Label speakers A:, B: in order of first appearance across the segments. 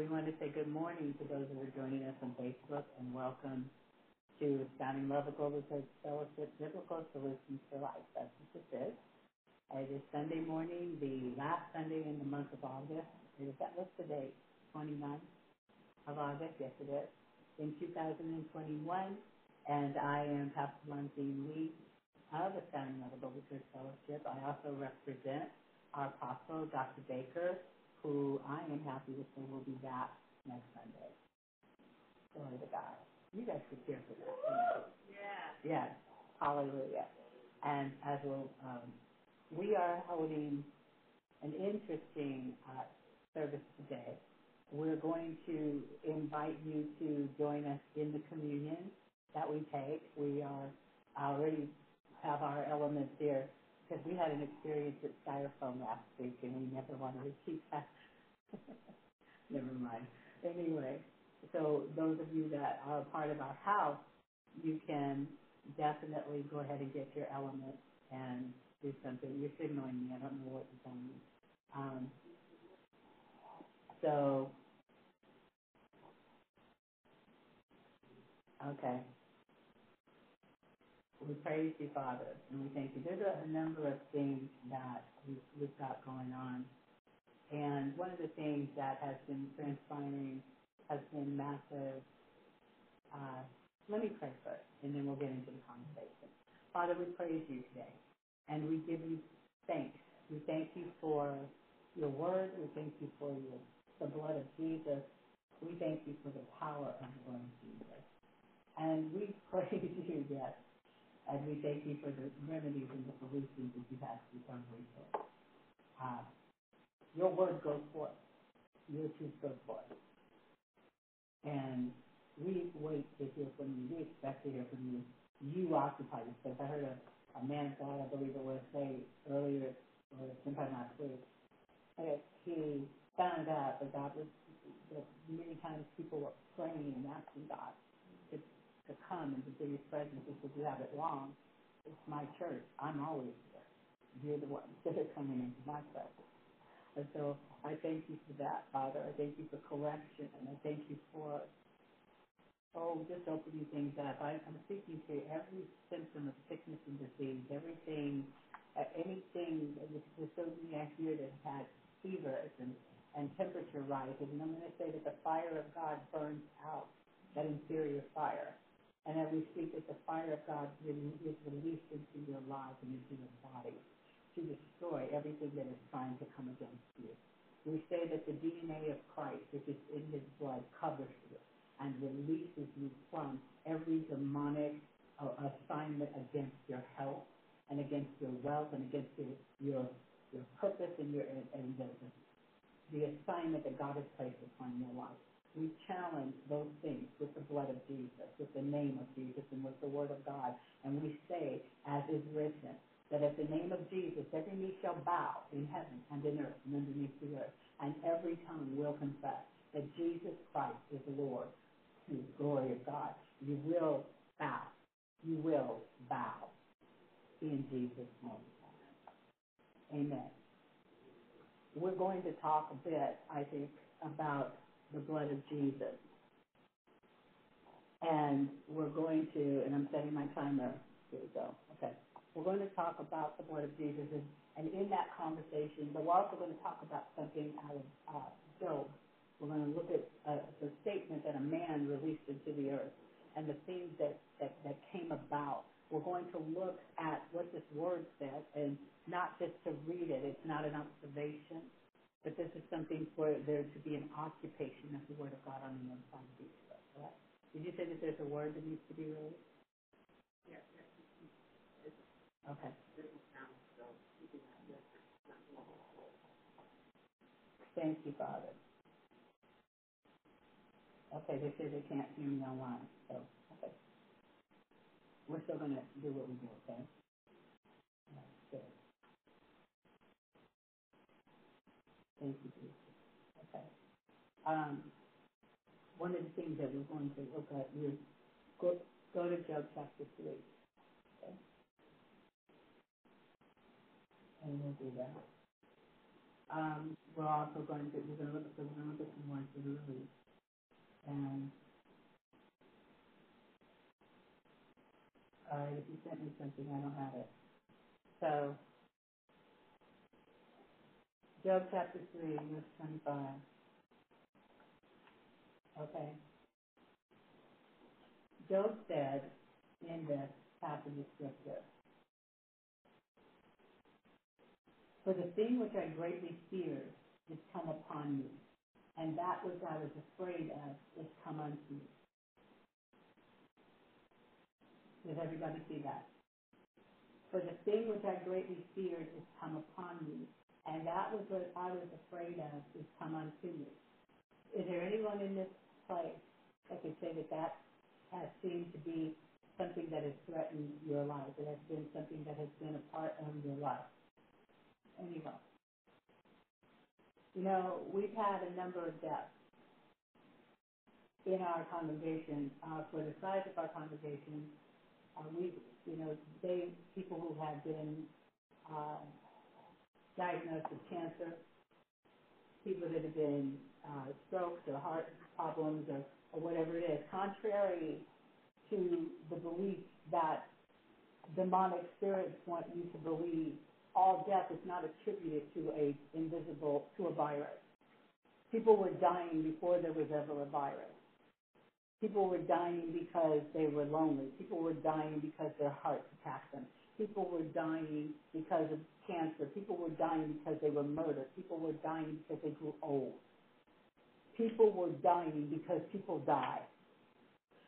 A: we want to say good morning to those who are joining us on Facebook and welcome to Astounding Love of Global Church Fellowship Biblical Solutions for Life. That's what this is. It is Sunday morning, the last Sunday in the month of August. Is that what's the date? 29th of August? Yes, it is. In 2021. And I am Pastor Lindsay Lee of Astounding Love of Global Church Fellowship. I also represent our apostle, Dr. Baker, who I am happy to say will be back next Sunday. Glory to God. You guys should cheer for that. Yeah. Yes. Hallelujah. And as well, um, we are holding an interesting uh, service today. We're going to invite you to join us in the communion that we take. We are already have our elements here because we had an experience at Styrofoam last week and we never want to repeat that. never mind. Anyway, so those of you that are part of our house, you can definitely go ahead and get your element and do something. You're signaling me. I don't know what you're telling me. Um, so, okay. We praise you, Father, and we thank you. There's a, a number of things that we've, we've got going on. And one of the things that has been transpiring has been massive. Uh, let me pray first, and then we'll get into the conversation. Father, we praise you today, and we give you thanks. We thank you for your word. We thank you for your, the blood of Jesus. We thank you for the power of the blood of Jesus. And we praise you, yes, and we thank you for the remedies and the solutions that you have to recovery for. Uh, your word goes forth. Your truth goes forth. And we wait to hear from you. We expect to hear from you. You occupy this space. I heard a, a man of God, I believe it was, say earlier, or sometime last week, that he found out that God was, that many times people were praying and asking God to, come and to be his presence. Said, you have it wrong. It's my church. I'm always here. You're the one that are coming into my presence. And so I thank you for that, Father. I thank you for correction, and I thank you for, oh, just opening things up. I, I'm speaking to every symptom of sickness and disease, everything, uh, anything, there's so many here that had fevers and, and temperature rises. And I'm going to say that the fire of God burns out that inferior fire. And then we speak that the fire of God is released into your lives and into your body to destroy everything that is trying to come against you. We say that the DNA of Christ, which is in his blood, covers you and releases you from every demonic uh, assignment against your health and against your wealth and against your your, your purpose and your and the, the assignment that God has placed upon your life. We challenge those things with the blood of Jesus, with the name of Jesus, and with the word of God. And we say, as is written, that at the name of Jesus, every knee shall bow in heaven and in earth and underneath the earth, and every tongue will confess that Jesus Christ is Lord to the glory of God. You will bow. You will bow in Jesus' name. Amen. We're going to talk a bit, I think, about the blood of Jesus. And we're going to, and I'm setting my timer. Here we go. Okay. We're going to talk about the blood of Jesus, and, and in that conversation, but we're also going to talk about something out of uh, Job. We're going to look at uh, the statement that a man released into the earth and the things that, that, that came about. We're going to look at what this word says, and not just to read it. It's not an observation, but this is something for there to be an occupation of the word of God on the inside of each of us. Right? Did you say that there's a word that needs to be? Yes. Yes. Okay. Thank you, Father. Okay, they say they can't hear me online, so, okay. We're still gonna do what we do, okay? Thank you, Jesus. Okay. Um, one of the things that we're going to look at is go, go to Job chapter 3. Okay. And we'll do that. Um, we're also going to, we're going to look at, we're going to look at some more. And all right, if you sent me something, I don't have it. So Job chapter 3, verse 25. Okay. Job said in this passage of scripture, For the thing which I greatly feared is come upon me, and that which I was afraid of is come unto me. Does everybody see that? For the thing which I greatly feared is come upon me, and that was what I was afraid of is come unto me. Is there anyone in this place that could say that that has seemed to be something that has threatened your life, that has been something that has been a part of your life? Anyone? You know, we've had a number of deaths in our congregation. Uh, for the size of our congregation, uh, we, you know, they people who have been uh, diagnosed with cancer, people that have been uh, strokes or heart problems or, or whatever it is, contrary to the belief that demonic spirits want you to believe all death is not attributed to a invisible to a virus. People were dying before there was ever a virus. People were dying because they were lonely. People were dying because their hearts attacked them. People were dying because of cancer. People were dying because they were murdered. People were dying because they grew old. People were dying because people die.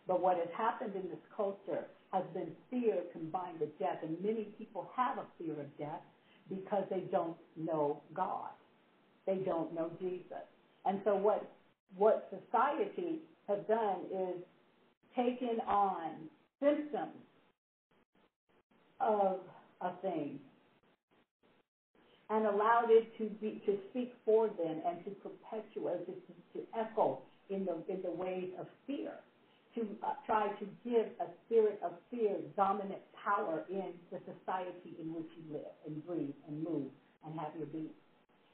A: But what has happened in this culture has been fear combined with death, and many people have a fear of death because they don't know God. They don't know Jesus. And so what what society has done is taken on symptoms of a thing and allowed it to be to speak for them and to perpetuate to, to echo in the in the ways of fear to uh, try to give a spirit of fear dominant power in the society in which you live and breathe and move and have your being.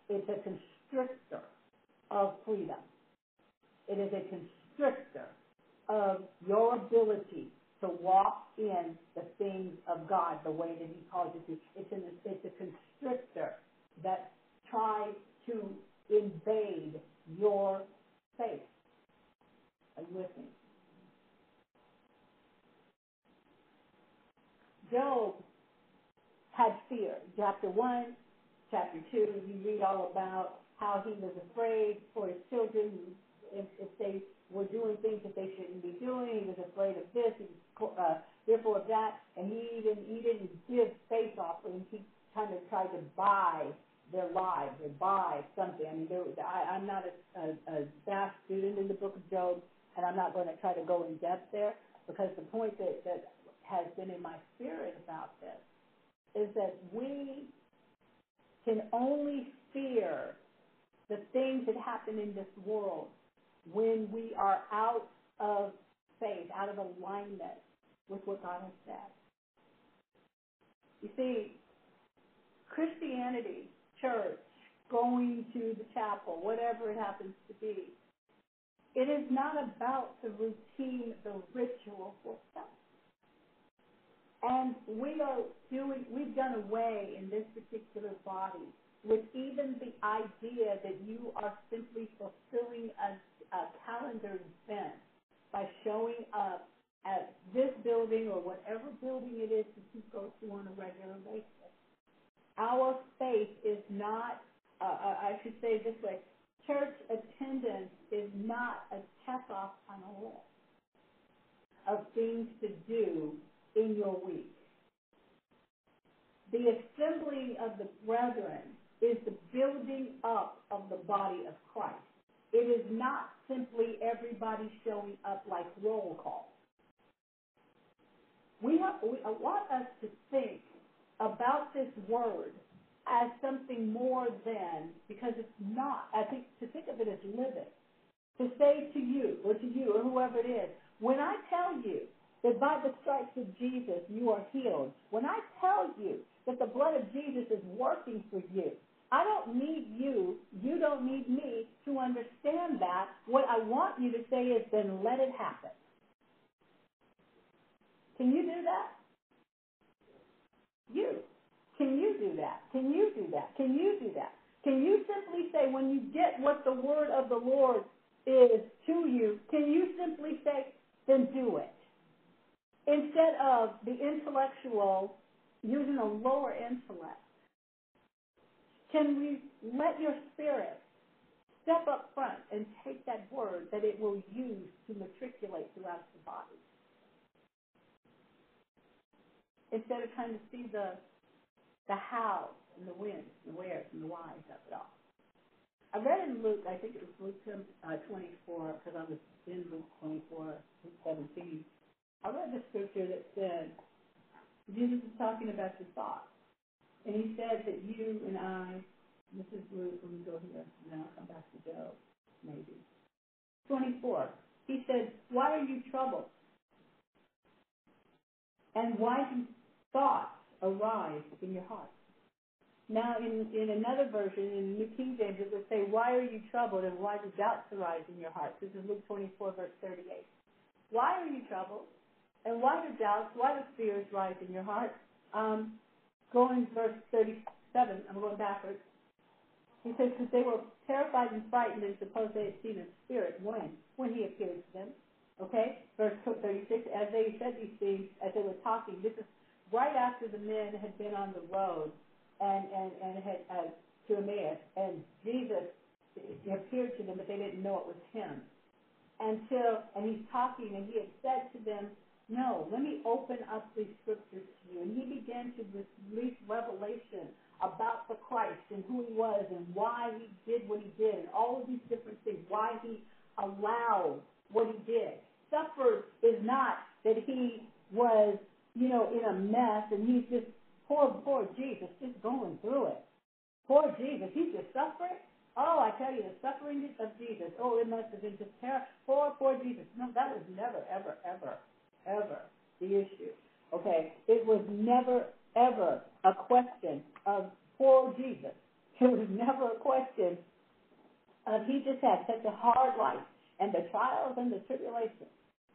A: It's a constrictor of freedom. It is a constrictor of your ability to walk in the things of God the way that He calls you to. It's, an, it's a constrictor that tries to invade your faith. Are you with me? Job had fear. Chapter 1, chapter 2, you read all about how he was afraid for his children if, if they were doing things that they shouldn't be doing. He was afraid of this, he was uh, that, and he even he didn't give faith offerings. He kind of tried to buy their lives or buy something. I mean, there, I, I'm not a, a, a vast student in the book of Job, and I'm not going to try to go in depth there because the point that, that has been in my spirit about this is that we can only fear the things that happen in this world when we are out of faith, out of alignment with what God has said. You see, Christianity, church, going to the chapel, whatever it happens to be, it is not about the routine, the ritual for self. And we are doing, we've done away in this particular body with even the idea that you are simply fulfilling a, a calendar event by showing up at this building or whatever building it is that you go to on a regular basis. Our faith is not, uh, uh I should say this way, church attendance is not a check off on a list of things to do in your week. The assembling of the brethren is the building up of the body of Christ. It is not simply everybody showing up like roll call. We, have, we want us to think about this word as something more than, because it's not, I think to think of it as living. To say to you, or to you, or whoever it is, when I tell you that by the stripes of Jesus you are healed. When I tell you that the blood of Jesus is working for you, I don't need you, you don't need me to understand that. What I want you to say is then let it happen. Can you do that? You. Can you do that? Can you do that? Can you do that? Can you simply say, when you get what the word of the Lord is to you, can you simply say, then do it? Instead of the intellectual using a lower intellect, can we let your spirit step up front and take that word that it will use to matriculate throughout the body? Instead of trying to see the the how and the when, the where, and the why of it all. I read in Luke, I think it was Luke uh, 24, because I was in Luke 24, Luke 17. I read the scripture that said, Jesus is talking about your thoughts. And he said that you and I, this is Luke, let me go here, and then I'll come back to Job, maybe. 24. He said, why are you troubled? And why do thoughts arise in your heart? Now, in, in another version, in New King James, it would say, Why are you troubled and why do doubts arise in your heart? This is Luke 24, verse 38. Why are you troubled? And why do doubts, why do fears rise in your heart? Um, going verse 37, I'm going backwards. He says, Because they were terrified and frightened and supposed they had seen a spirit. When? When he appeared to them. Okay? Verse 36, as they said these things, as they were talking, this is right after the men had been on the road and and and had uh, to Emmaus, and Jesus appeared to them, but they didn't know it was him until and he's talking, and he had said to them, "No, let me open up these scriptures to you." And he began to release revelation about the Christ and who he was and why he did what he did, and all of these different things, why he allowed what he did. Suffered is not that he was, you know, in a mess and he's just Poor, poor Jesus, just going through it. Poor Jesus, he's just suffering. Oh, I tell you, the suffering of Jesus. Oh, it must have been just terrible. Poor, poor Jesus. No, that was never, ever, ever, ever the issue. Okay, it was never, ever a question of poor Jesus. It was never a question of he just had such a hard life and the trials and the tribulations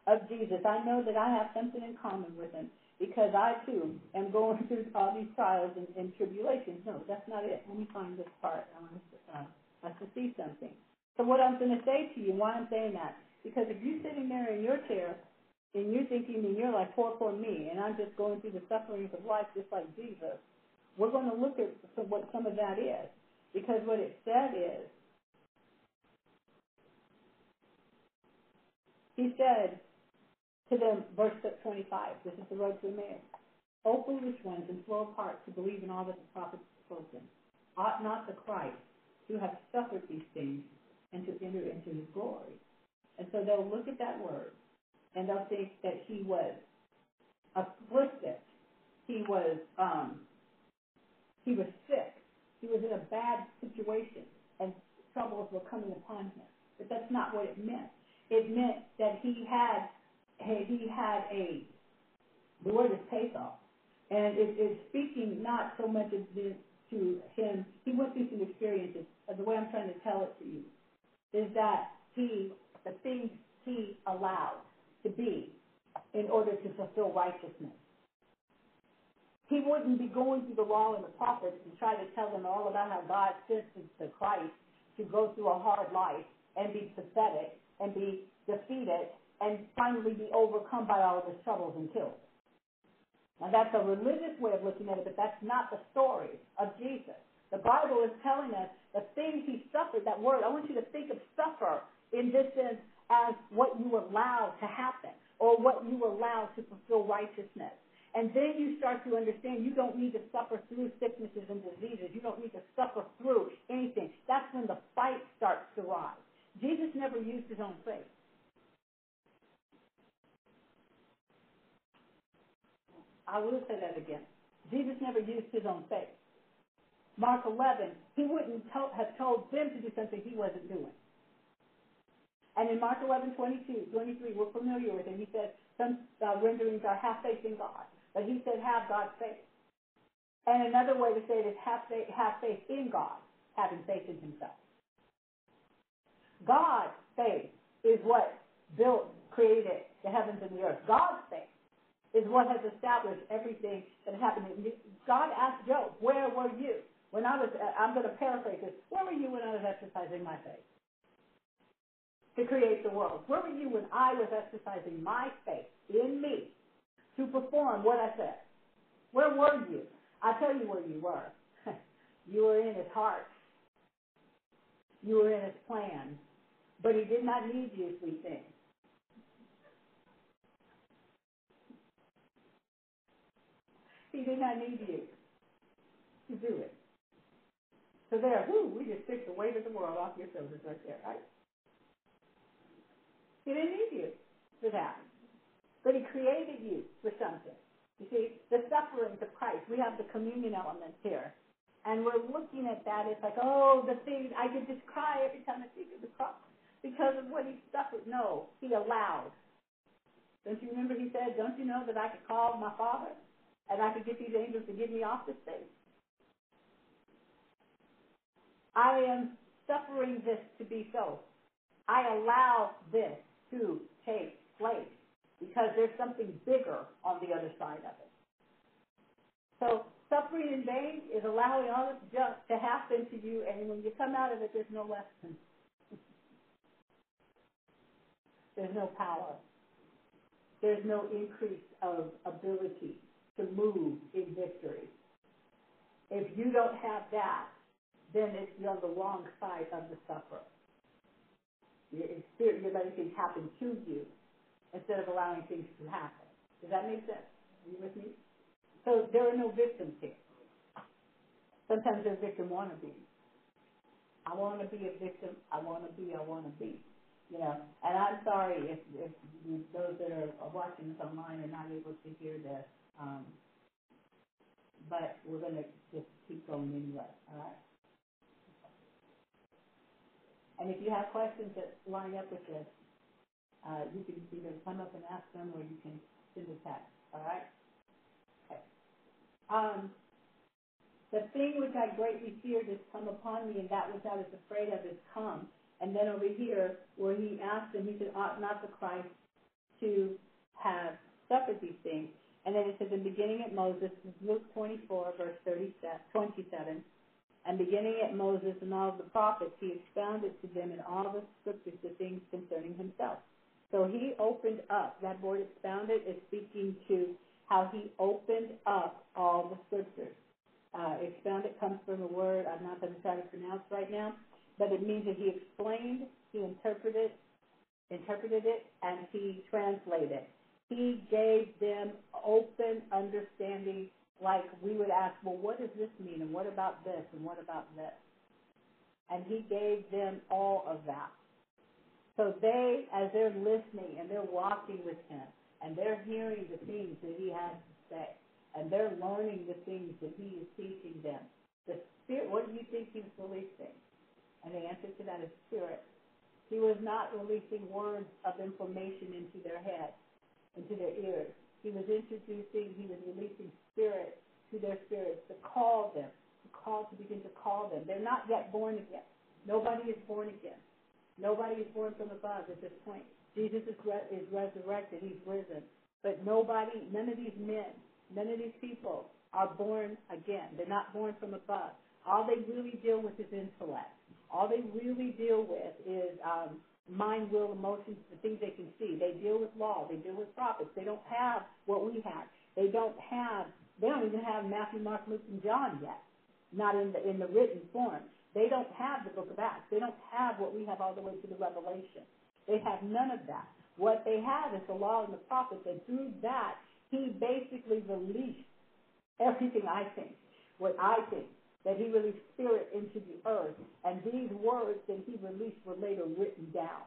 A: of Jesus. I know that I have something in common with him because I too am going through all these trials and, and tribulations. No, that's not it. Let me find this part. I want uh, us to see something. So what I'm going to say to you, why I'm saying that, because if you're sitting there in your chair and you're thinking and you're like, poor, poor me, and I'm just going through the sufferings of life just like Jesus, we're going to look at what some of that is. Because what it said is, he said, to them, verse 25. This is the road to Emmaus. O foolish ones and slow of heart to believe in all that the prophets spoken. Ought not the Christ to have suffered these things and to enter into his glory? And so they'll look at that word and they'll think that he was afflicted. He was um, he was sick. He was in a bad situation and troubles were coming upon him. But that's not what it meant. It meant that he had he had a, the word is pathos, and it is speaking not so much as this to him. He went through some experiences. The way I'm trying to tell it to you is that he, the things he allowed to be in order to fulfill righteousness. He wouldn't be going through the law and the prophets and try to tell them all about how God sent the Christ to go through a hard life and be pathetic and be defeated and finally be overcome by all of his troubles and killed. Now that's a religious way of looking at it, but that's not the story of Jesus. The Bible is telling us the things he suffered, that word, I want you to think of suffer in this sense as what you allow to happen or what you allow to fulfill righteousness. And then you start to understand you don't need to suffer through sicknesses and diseases. You don't need to suffer through anything. That's when the fight starts to rise. Jesus never used his own faith. I will say that again. Jesus never used his own faith. Mark 11, he wouldn't to- have told them to do something he wasn't doing. And in Mark 11, 22, 23, we're familiar with it. He said some uh, renderings are have faith in God. But he said have God's faith. And another way to say it is have faith, have faith in God, having faith in himself. God's faith is what built, created the heavens and the earth. God's faith is what has established everything that happened. God asked Job, where were you? When I was, I'm going to paraphrase this, where were you when I was exercising my faith? To create the world. Where were you when I was exercising my faith in me to perform what I said? Where were you? I'll tell you where you were. you were in his heart. You were in his plan. But he did not need you, sweet thing. He did not need you to do it. So there, whoo, we just took the weight of the world off your shoulders right there, right? He didn't need you for that. But he created you for something. You see, the sufferings of Christ, we have the communion elements here. And we're looking at that, it's like, oh, the thing, I could just cry every time I think of the cross because of what he suffered. No, he allowed. Don't you remember he said, don't you know that I could call my father and I could get these angels to get me off this thing? I am suffering this to be so. I allow this to take place because there's something bigger on the other side of it. So suffering in vain is allowing all this junk to happen to you, and when you come out of it, there's no lesson. there's no power. There's no increase of ability to move in victory. If you don't have that, then it's on the wrong side of the sufferer. You're, you're letting things happen to you instead of allowing things to happen. Does that make sense? Are you with me? So there are no victims here. Sometimes there's victim wannabes. I want to be a victim. I want to be. I want to be. You know, and I'm sorry if, if those that are watching this online are not able to hear this. Um, but we're going to just keep going anyway. All right. And if you have questions that line up with this, uh, you can either come up and ask them or you can send a text. All right? Okay. Um, the thing which I greatly feared has come upon me, and that which I was afraid of has come. And then over here, where he asked him, he said, ought not the Christ to have suffered these things? And then it says, in beginning at Moses, Luke 24, verse 27, and beginning at Moses and all the prophets, he expounded to them in all the scriptures the things concerning himself. So he opened up. That word expounded is speaking to how he opened up all the scriptures. Uh, expounded comes from a word I'm not going to try to pronounce right now, but it means that he explained, he interpreted, interpreted it, and he translated. He gave them open understanding like we would ask, well, what does this mean? And what about this? And what about this? And he gave them all of that. So they, as they're listening and they're walking with him and they're hearing the things that he has to say and they're learning the things that he is teaching them, the Spirit, what do you think he was releasing? And the answer to that is Spirit. He was not releasing words of information into their head, into their ears. He was introducing, he was releasing spirit to their spirits to call them, to call, to begin to call them. They're not yet born again. Nobody is born again. Nobody is born from above at this point. Jesus is, re- is resurrected. He's risen. But nobody, none of these men, none of these people are born again. They're not born from above. All they really deal with is intellect. All they really deal with is um, mind, will, emotions, the things they can see. They deal with law. They deal with prophets. They don't have what we have. They don't have. They don't even have Matthew, Mark, Luke, and John yet. Not in the in the written form. They don't have the Book of Acts. They don't have what we have all the way to the Revelation. They have none of that. What they have is the law and the prophets, and through that, he basically released everything I think, what I think, that he released spirit into the earth. And these words that he released were later written down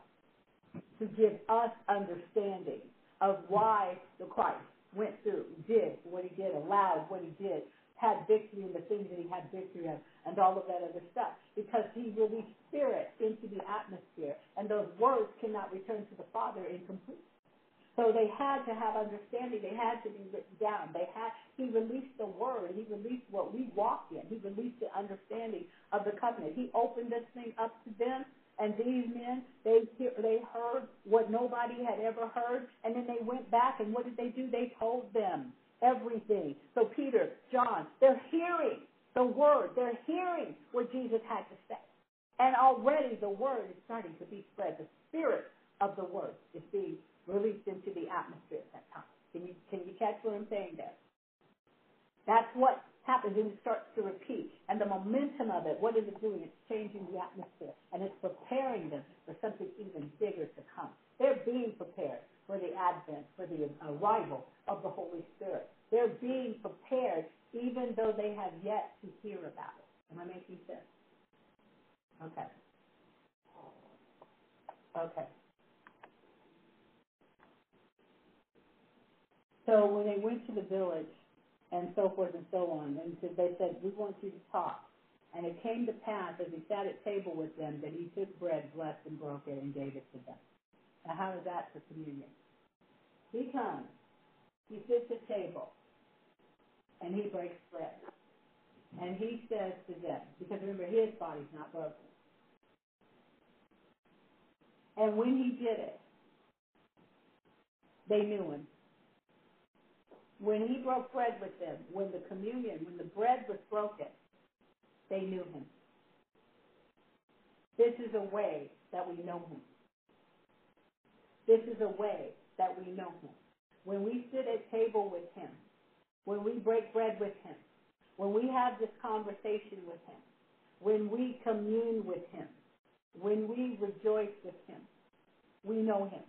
A: to give us understanding of why the Christ went through, did what he did, allowed what he did, had victory in the things that he had victory in, and all of that other stuff. Because he released spirit into the atmosphere, and those words cannot return to the Father incomplete. So they had to have understanding. They had to be written down. They had. He released the word. He released what we walk in. He released the understanding of the covenant. He opened this thing up to them, and these men, they they heard what nobody had ever heard. And then they went back and what did they do? They told them everything. So Peter, John, they're hearing the word. They're hearing what Jesus had to say. And already the word is starting to be spread. The spirit of the word is being released into the atmosphere at that time. Can you, can you catch what I'm saying there? That's what happens and it starts to repeat. And the momentum of it, what is it doing? It's changing the atmosphere and it's preparing them for something even bigger to come. They're being prepared for the advent, for the arrival of the Holy Spirit. They're being prepared even though they have yet to hear about it. Am I making sense? Okay. Okay. So when they went to the village and so forth and so on, and they said, we want you to talk. And it came to pass as he sat at table with them that he took bread, blessed and broke it, and gave it to them. Now how is that for communion? He comes, he sits at table, and he breaks bread. And he says to them, because remember, his body's not broken. And when he did it, they knew him. When he broke bread with them, when the communion, when the bread was broken, they knew him. This is a way that we know him. This is a way that we know him. When we sit at table with him, when we break bread with him, when we have this conversation with him, when we commune with him, when we rejoice with him, we know him.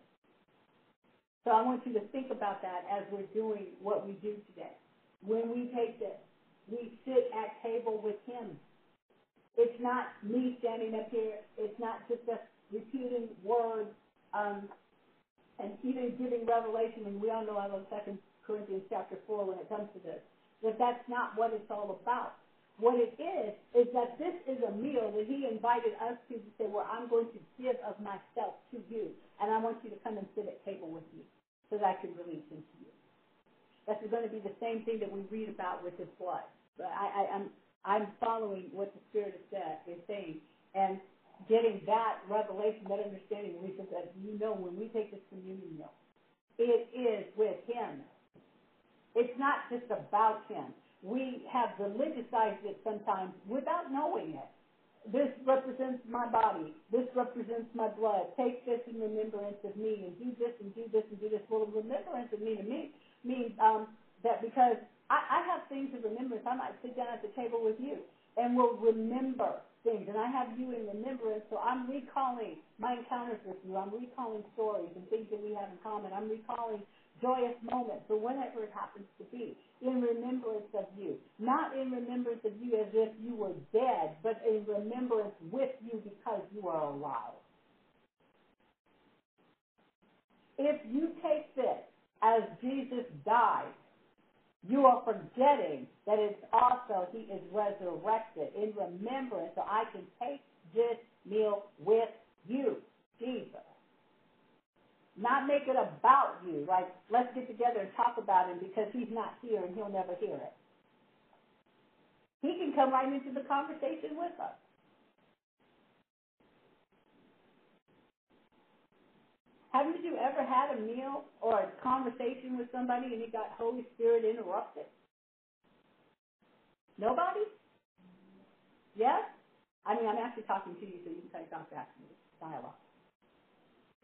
A: So I want you to think about that as we're doing what we do today. When we take this, we sit at table with him. It's not me standing up here. It's not just us repeating words um, and even giving revelation. And we all know I love Second Corinthians chapter 4 when it comes to this. That that's not what it's all about. What it is, is that this is a meal that he invited us to, to say, well, I'm going to give of myself to you, and I want you to come and sit at table with me so that I can release into you. That's going to be the same thing that we read about with his blood. But I, I, I'm, I'm following what the Spirit is, saying, and getting that revelation, that understanding, Lisa, that you know when we take this communion meal, it is with him. It's not just about him we have religiousized it sometimes without knowing it. This represents my body. This represents my blood. Take this in remembrance of me, and do this and do this and do this. Well, remembrance of me to me means um, that because I, I have things in remembrance, I might sit down at the table with you and we'll remember things. And I have you in remembrance, so I'm recalling my encounters with you. I'm recalling stories and things that we have in common. I'm recalling joyous moments or whatever it happens to be in remembrance of you. Not in remembrance of you as if you were dead, but in remembrance with you because you are alive. If you take this as Jesus died, you are forgetting that it's also he is resurrected in remembrance so I can take this meal with you, Jesus. Not make it about you, like let's get together and talk about him because he's not here and he'll never hear it. He can come right into the conversation with us. Haven't you ever had a meal or a conversation with somebody and you got Holy Spirit interrupted? Nobody? Yes? I mean, I'm actually talking to you, so you can kind of talk back to me. Dialogue.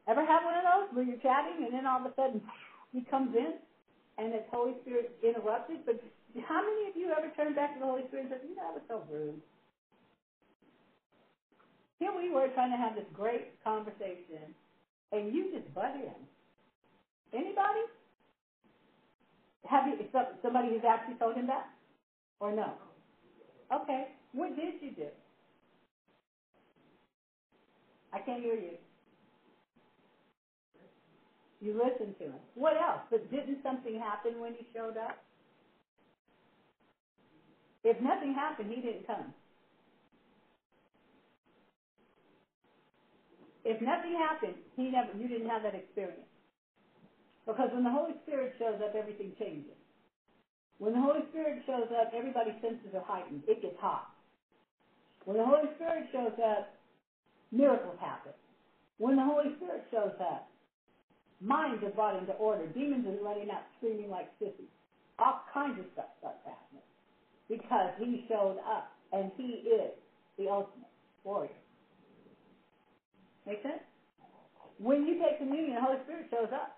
A: Ever have one of those where you're chatting and then all of a sudden he comes in and it's Holy Spirit interrupted? But how many of you ever turned back to the Holy Spirit and said, you know, I was so rude? Here we were trying to have this great conversation and you just butt in. Anybody? Have you somebody who's actually told him that? Or no? Okay. What did you do? I can't hear you. You listened to him. What else? But didn't something happen when he showed up? If nothing happened, he didn't come. If nothing happened, he never you didn't have that experience. Because when the Holy Spirit shows up, everything changes. When the Holy Spirit shows up, everybody's senses are heightened. It gets hot. When the Holy Spirit shows up, miracles happen. When the Holy Spirit shows up, Minds are brought into order. Demons are running out screaming like sissies. All kinds of stuff starts happening because he showed up and he is the ultimate warrior. Make sense? When you take communion, the Holy Spirit shows up.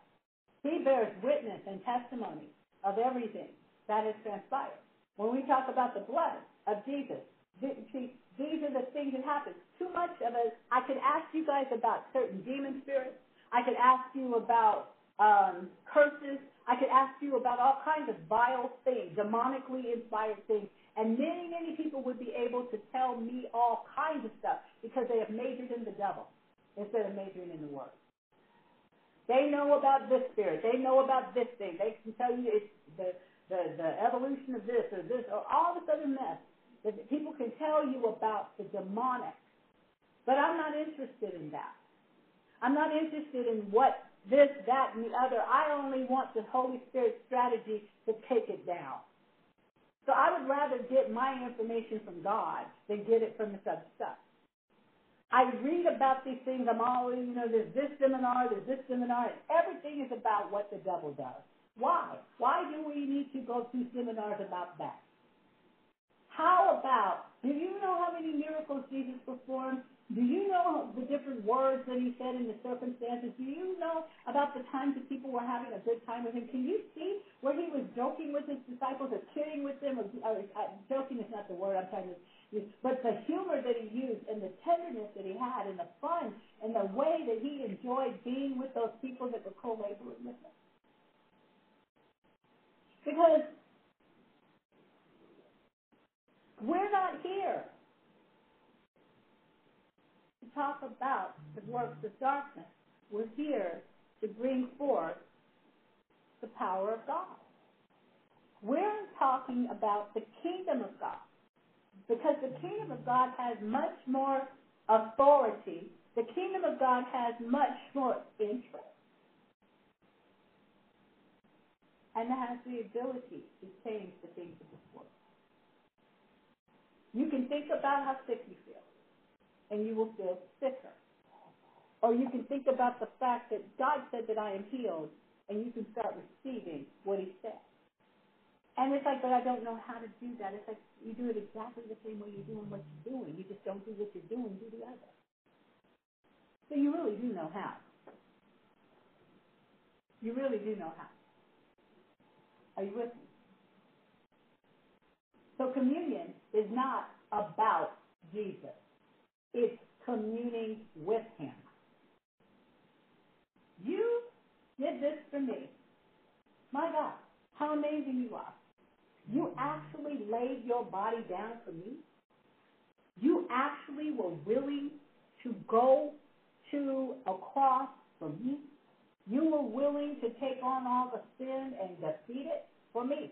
A: He bears witness and testimony of everything that has transpired. When we talk about the blood of Jesus, see, these are the things that happen. Too much of it, I could ask you guys about certain demon spirits. I could ask you about um, curses. I could ask you about all kinds of vile things, demonically inspired things. And many, many people would be able to tell me all kinds of stuff because they have majored in the devil instead of majoring in the word. They know about this spirit. They know about this thing. They can tell you it's the, the, the evolution of this or this or all this other mess that people can tell you about the demonic. But I'm not interested in that. I'm not interested in what this, that, and the other. I only want the Holy Spirit strategy to take it down. So I would rather get my information from God than get it from this other stuff. I read about these things. I'm always, you know, there's this seminar, there's this seminar, and everything is about what the devil does. Why? Why do we need to go through seminars about that? How about, do you know how many miracles Jesus performed? Do you know the different words that he said in the circumstances? Do you know about the times that people were having a good time with him? Can you see where he was joking with his disciples or kidding with them? Or, or uh, joking is not the word I'm trying to use, but the humor that he used and the tenderness that he had and the fun and the way that he enjoyed being with those people that were co-laboring with him. Because we're not here talk about the works of darkness. We're here to bring forth the power of God. We're talking about the kingdom of God because the kingdom of God has much more authority. The kingdom of God has much more interest. And it has the ability to change the things of this world. You can think about how sick you feel and you will feel sicker. Or you can think about the fact that God said that I am healed, and you can start receiving what He said. And it's like, but I don't know how to do that. It's like you do it exactly the same way you're doing what you're doing. You just don't do what you're doing, do the other. So you really do know how. You really do know how. Are you with me? So communion is not about Jesus. It's communing with him. You did this for me. My God, how amazing you are. You actually laid your body down for me. You actually were willing to go to a cross for me. You were willing to take on all the sin and defeat it for me.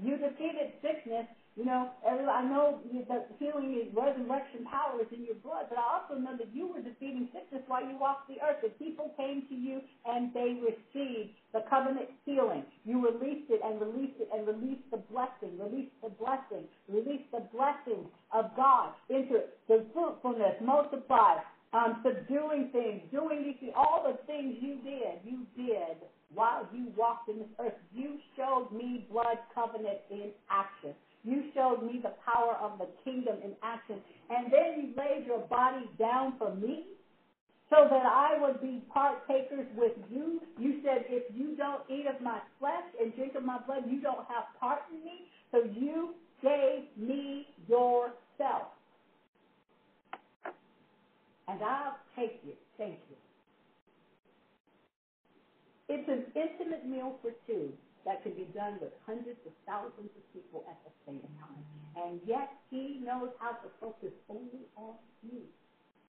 A: You defeated sickness you know, I know that healing is resurrection power is in your blood, but I also know that you were defeating sickness while you walked the earth. That people came to you and they received the covenant healing. You released it and released it and released the blessing, released the blessing, released the blessing of God into it. The fruitfulness, multiply, um, subduing things, doing these things, all the things you did, you did while you walked in this earth. You showed me blood covenant in action. You showed me the power of the kingdom in action. And then you laid your body down for me so that I would be partakers with you. You said, if you don't eat of my flesh and drink of my blood, you don't have part in me. So you gave me yourself. And I'll take you. Thank you. It's an intimate meal for two that can be done with hundreds of thousands of people at the same time. And yet he knows how to focus only on you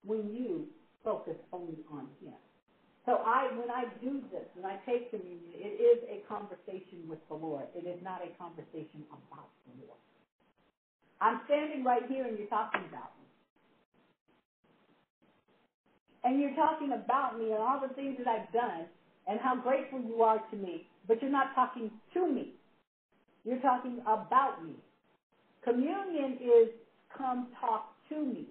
A: when you focus only on him. So I, when I do this, when I take communion, it is a conversation with the Lord. It is not a conversation about the Lord. I'm standing right here and you're talking about me. And you're talking about me and all the things that I've done and how grateful you are to me but you're not talking to me. You're talking about me. Communion is come talk to me.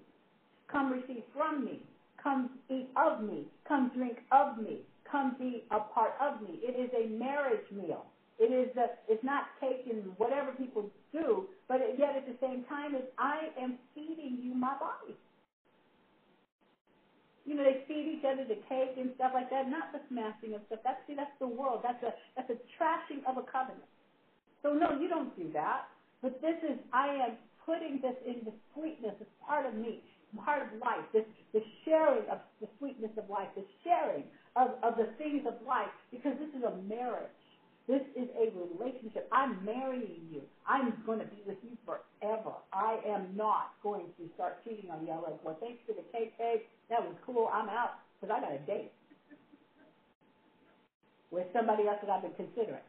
A: Come receive from me. Come eat of me. Come drink of me. come be a part of me. It is a marriage meal. It is a, it's not and whatever people do, but yet at the same time, it's I am feeding you my body. You know, they feed each other the cake and stuff like that, not the smashing of stuff. That's see, that's the world. That's a that's a trashing of a covenant. So no, you don't do that. But this is I am putting this in the sweetness as part of me, part of life. This the sharing of the sweetness of life, the sharing of, of the things of life, because this is a marriage. This is a relationship. I'm marrying you. I'm going to be with you forever. I am not going to start cheating on you. I'm like, well, thanks for the cake, babe. That was cool. I'm out because I got a date with somebody else that I've been considering.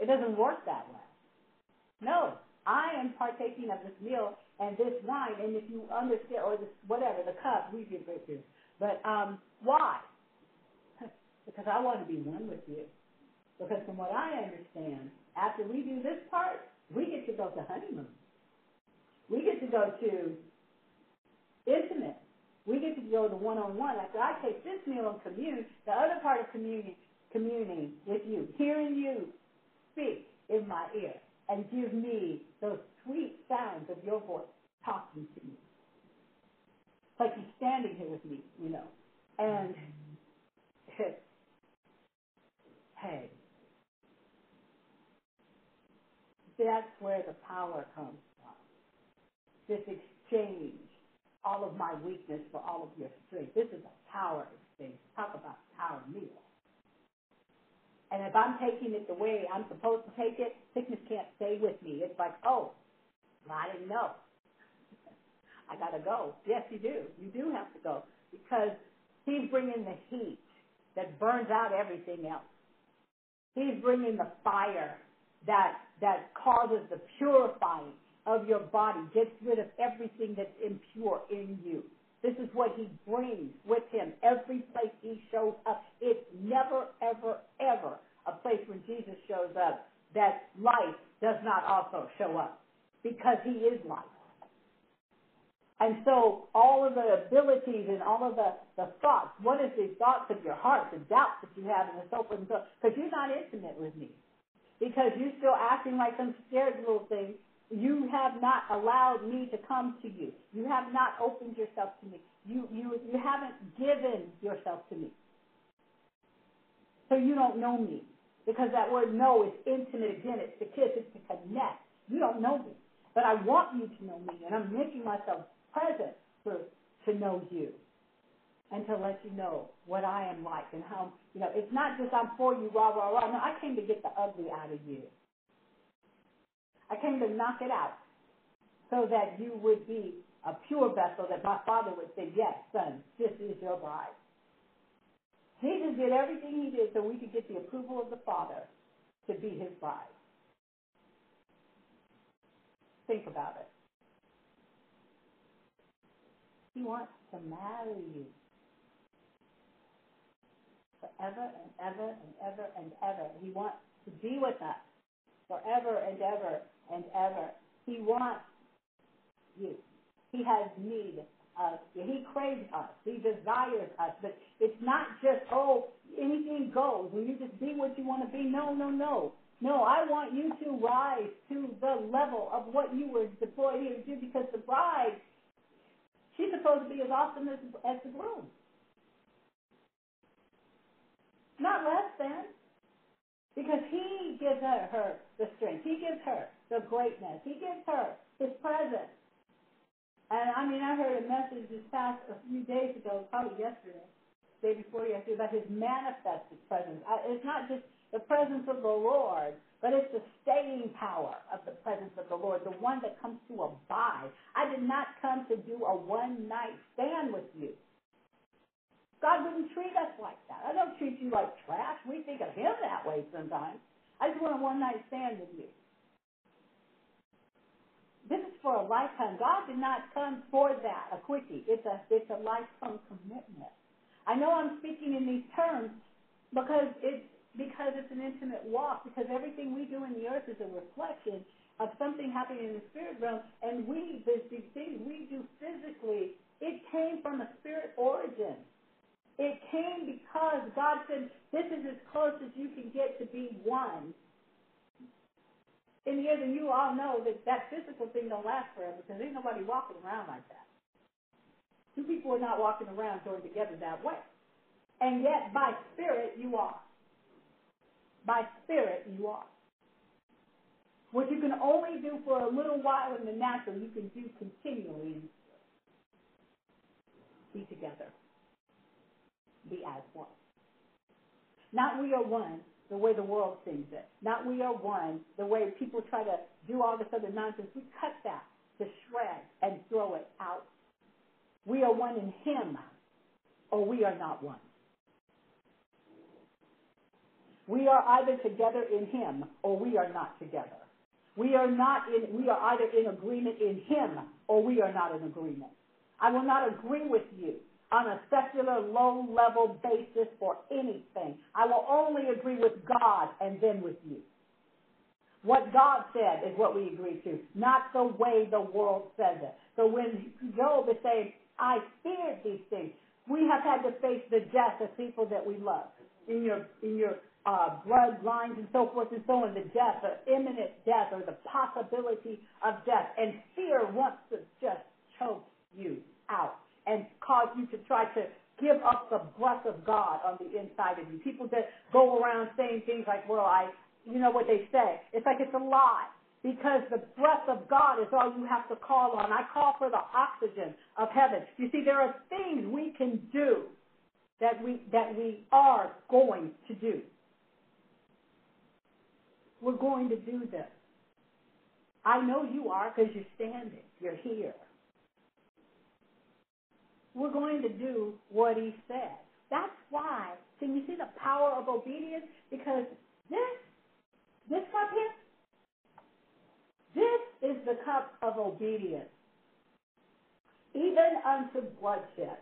A: It doesn't work that way. No, I am partaking of this meal and this wine, and if you understand, or this whatever, the cup, we get great too. But um, why? Because I want to be one with you. Because from what I understand, after we do this part, we get to go to honeymoon. We get to go to intimate. We get to go to one-on-one. After I take this meal and commune, the other part of communion, communing with you, hearing you speak in my ear, and give me those sweet sounds of your voice talking to me. Like you're standing here with me, you know. And mm-hmm. Hey, that's where the power comes from. This exchange, all of my weakness for all of your strength. This is a power exchange. Talk about power meal. And if I'm taking it the way I'm supposed to take it, sickness can't stay with me. It's like, oh, I didn't know. I got to go. Yes, you do. You do have to go because he's bringing the heat that burns out everything else. He's bringing the fire that that causes the purifying of your body, gets rid of everything that's impure in you. This is what he brings with him every place he shows up. It's never, ever, ever a place when Jesus shows up that life does not also show up because he is life. And so all of the abilities and all of the, the thoughts, what is the thoughts of your heart, the doubts that you have and the so forth and so because you're not intimate with me. Because you're still acting like some scared little thing. You have not allowed me to come to you. You have not opened yourself to me. You you you haven't given yourself to me. So you don't know me. Because that word know is intimate again, it's to kiss, it's to connect. You don't know me. But I want you to know me, and I'm making myself present for to know you and to let you know what I am like and how you know it's not just I'm for you rah rah rah. No, I came to get the ugly out of you. I came to knock it out so that you would be a pure vessel that my father would say, Yes, son, this is your bride. Jesus did everything he did so we could get the approval of the Father to be his bride. Think about it. He wants to marry you forever and ever and ever and ever. He wants to be with us forever and ever and ever. He wants you. He has need of you. He craves us. He desires us. But it's not just, oh, anything goes and you just be what you want to be. No, no, no. No, I want you to rise to the level of what you were deployed here to do because the bride She's supposed to be as awesome as, as the groom. Not less than. Because he gives her, her the strength. He gives her the greatness. He gives her his presence. And I mean, I heard a message this past a few days ago, probably yesterday, day before yesterday, about his manifested presence. It's not just the presence of the Lord, but it's the staying power of the presence of the Lord, the one that comes to abide. I did not come to do a one night stand with you. God wouldn't treat us like that. I don't treat you like trash. We think of Him that way sometimes. I just want a one night stand with you. This is for a lifetime. God did not come for that, a quickie. It's a it's a lifetime commitment. I know I'm speaking in these terms because it's because it's an intimate walk, because everything we do in the earth is a reflection of something happening in the spirit realm, and we, these things we do physically, it came from a spirit origin. It came because God said, this is as close as you can get to be one. In the end, you all know that that physical thing don't last forever because ain't nobody walking around like that. Two people are not walking around joined together that way. And yet, by spirit, you are. By spirit, you are. What you can only do for a little while in the natural, you can do continually in. Be together. Be as one. Not we are one the way the world sings it. Not we are one the way people try to do all this other nonsense. We cut that to shred and throw it out. We are one in Him, or we are not one. We are either together in Him, or we are not together. We are not in, we are either in agreement in Him or we are not in agreement. I will not agree with you on a secular low level basis for anything. I will only agree with God and then with you. What God said is what we agree to, not the way the world says it. So when Job is saying, I feared these things, we have had to face the death of people that we love. In your, in your uh, bloodlines and so forth and so on, the death, the imminent death or the possibility of death. And fear wants to just choke you out and cause you to try to give up the breath of God on the inside of you. People that go around saying things like, well, I, you know what they say. It's like it's a lie because the breath of God is all you have to call on. I call for the oxygen of heaven. You see, there are things we can do that we, that we are going to do. We're going to do this. I know you are because you're standing. You're here. We're going to do what he said. That's why. Can you see the power of obedience? Because this, this cup here, this is the cup of obedience. Even unto bloodshed.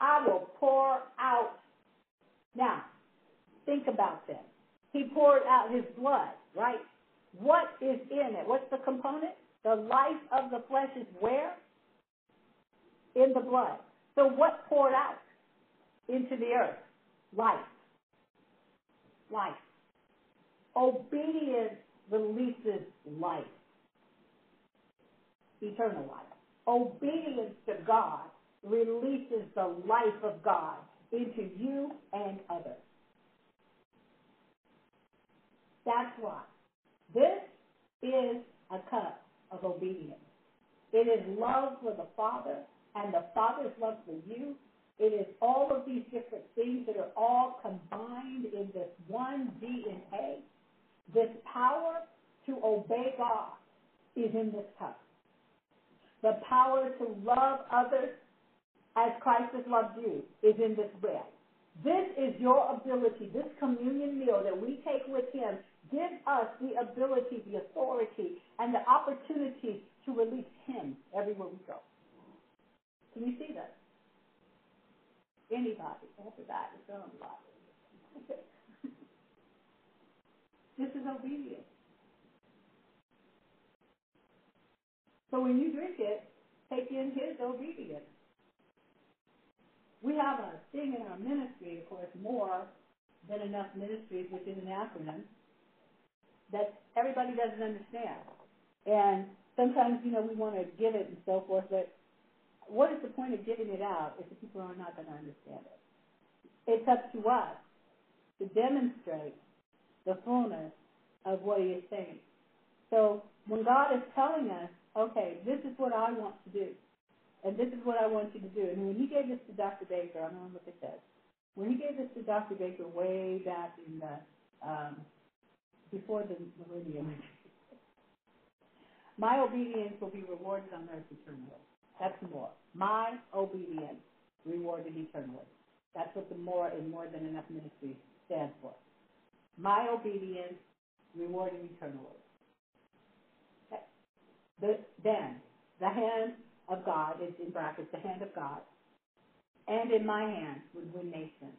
A: I will pour out. Now, think about this. He poured out his blood, right? What is in it? What's the component? The life of the flesh is where? In the blood. So what poured out into the earth? Life. Life. Obedience releases life. Eternal life. Obedience to God releases the life of God into you and others. That's why. This is a cup of obedience. It is love for the Father and the Father's love for you. It is all of these different things that are all combined in this one DNA. This power to obey God is in this cup. The power to love others as Christ has loved you is in this bread. This is your ability, this communion meal that we take with Him gives us the ability, the authority, and the opportunity to release Him everywhere we go. Can you see that? Anybody, that, somebody. this is obedience. So when you drink it, take in His obedience. We have a thing in our ministry, of course, more than enough ministries, which is an acronym that everybody doesn't understand. And sometimes, you know, we want to give it and so forth, but what is the point of giving it out if the people are not going to understand it? It's up to us to demonstrate the fullness of what he is saying. So when God is telling us, okay, this is what I want to do, and this is what I want you to do, and when he gave this to Dr. Baker, I don't know what they said, when he gave this to Dr. Baker way back in the um, before the millennium. My obedience will be rewarded on earth eternally. That's more. My obedience rewarded eternally. That's what the more in more than enough ministry stands for. My obedience rewarded eternally. The, then, the hand of God is in brackets, the hand of God, and in my hand would win nations.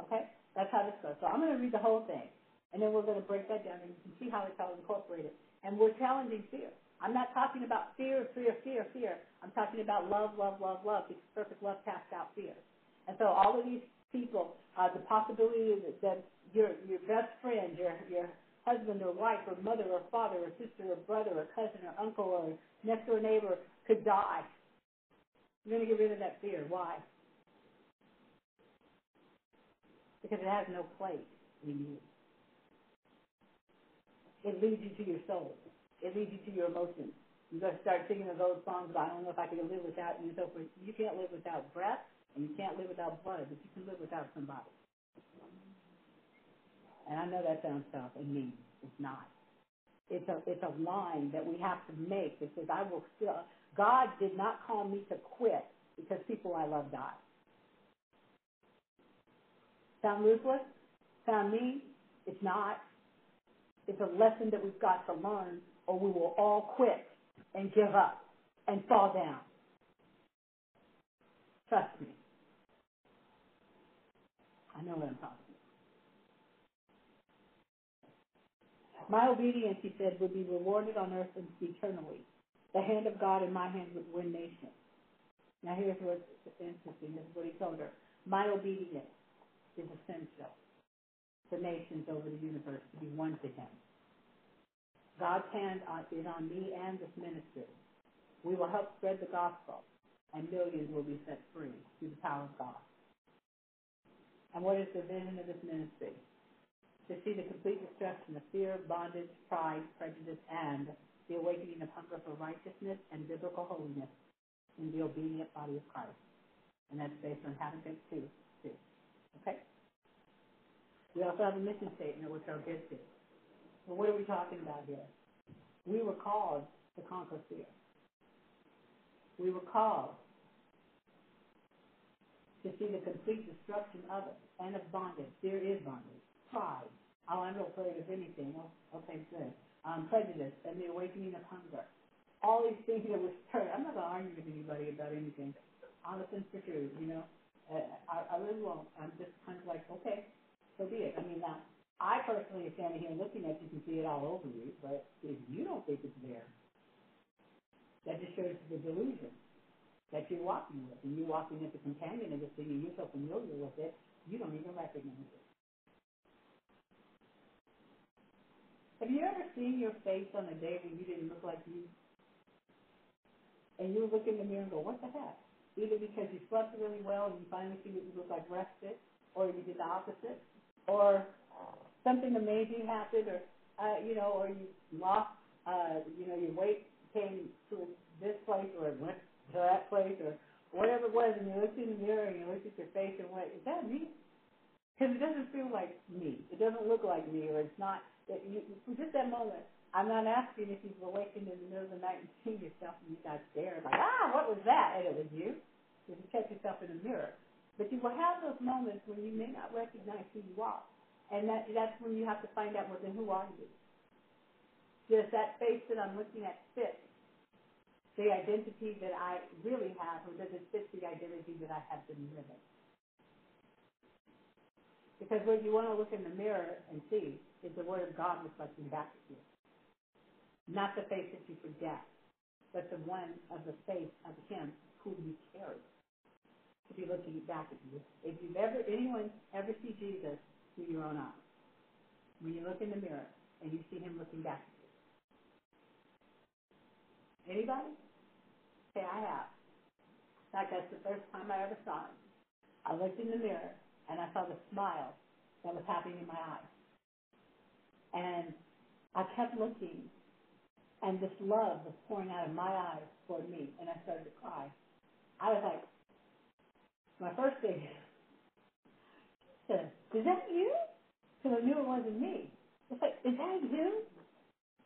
A: Okay? That's how this goes. So I'm going to read the whole thing. And then we're going to break that down and see how it's all incorporated. And we're challenging fear. I'm not talking about fear, fear, fear, fear. I'm talking about love, love, love, love, because perfect love casts out fear. And so all of these people, uh, the possibility that, that your your best friend, your your husband or wife or mother or father or sister or brother or cousin or uncle or next door neighbor could die. You're going to get rid of that fear. Why? Because it has no place in you. It leads you to your soul. It leads you to your emotions. You're going to start singing those songs about, I don't know if I can live without you and so forth. You can't live without breath, and you can't live without blood, but you can live without somebody. And I know that sounds tough and mean. It's not. It's a it's a line that we have to make that says I will still. God did not call me to quit because people I love died. Sound ruthless? Sound mean? It's not. It's a lesson that we've got to learn, or we will all quit and give up and fall down. Trust me. I know what I'm talking My obedience, he said, would be rewarded on earth and eternally. The hand of God in my hand would win nations. Now here's what's interesting. This is what he told her. My obedience is essential for nations over the universe to be one to him. God's hand is on me and this ministry. We will help spread the gospel, and millions will be set free through the power of God. And what is the vision of this ministry? to see the complete destruction of fear, bondage, pride, prejudice, and the awakening of hunger for righteousness and biblical holiness in the obedient body of Christ. And that's based on Habakkuk 2, 2. Okay? We also have a mission statement, which I'll get to. But what are we talking about here? We were called to conquer fear. We were called to see the complete destruction of it and of bondage. There is bondage pride. Oh, I'm not afraid of anything. Oh, okay, good. Um, prejudice and the awakening of hunger. All these things that were started. I'm not going to argue with anybody about anything. Honest and truth, you know. Uh, I, I really won't. I'm just kind of like, okay, so be it. I mean, now, I personally am standing here looking at you can see it all over you, but if you don't think it's there, that just shows the delusion that you're walking with. And you're walking as a companion of this thing and you're so familiar with it, you don't even recognize it. Have you ever seen your face on a day when you didn't look like you? And you look in the mirror and go, what the heck? Either because you slept really well and you finally see that you look like rested, or you did the opposite, or something amazing happened, or, uh, you know, or you lost, uh, you know, your weight came to this place or went to that place or whatever it was, and you looked in the mirror and you looked at your face and went, is that me? Because it doesn't feel like me. It doesn't look like me, or it's not that you, just that moment, I'm not asking if you've awakened in the middle of the night and seen yourself and you got scared, like, ah, what was that? And it was you. Because you check yourself in the mirror. But you will have those moments when you may not recognize who you are. And that, that's when you have to find out, well, then who are you? Does that face that I'm looking at fit the identity that I really have, or does it fit the identity that I have been living? Because what you want to look in the mirror and see is the Word of God reflecting back at you. Not the face that you forget, but the one of the face of Him who you carry to be looking back at you. If you've ever, anyone ever see Jesus through your own eyes, when you look in the mirror and you see Him looking back at you. Anybody? Say, I have. In fact, that's the first time I ever saw Him. I looked in the mirror and I saw the smile that was happening in my eyes. And I kept looking, and this love was pouring out of my eyes toward me, and I started to cry. I was like, my first thing said, is that you? Because I knew it wasn't me. It's like, is that you?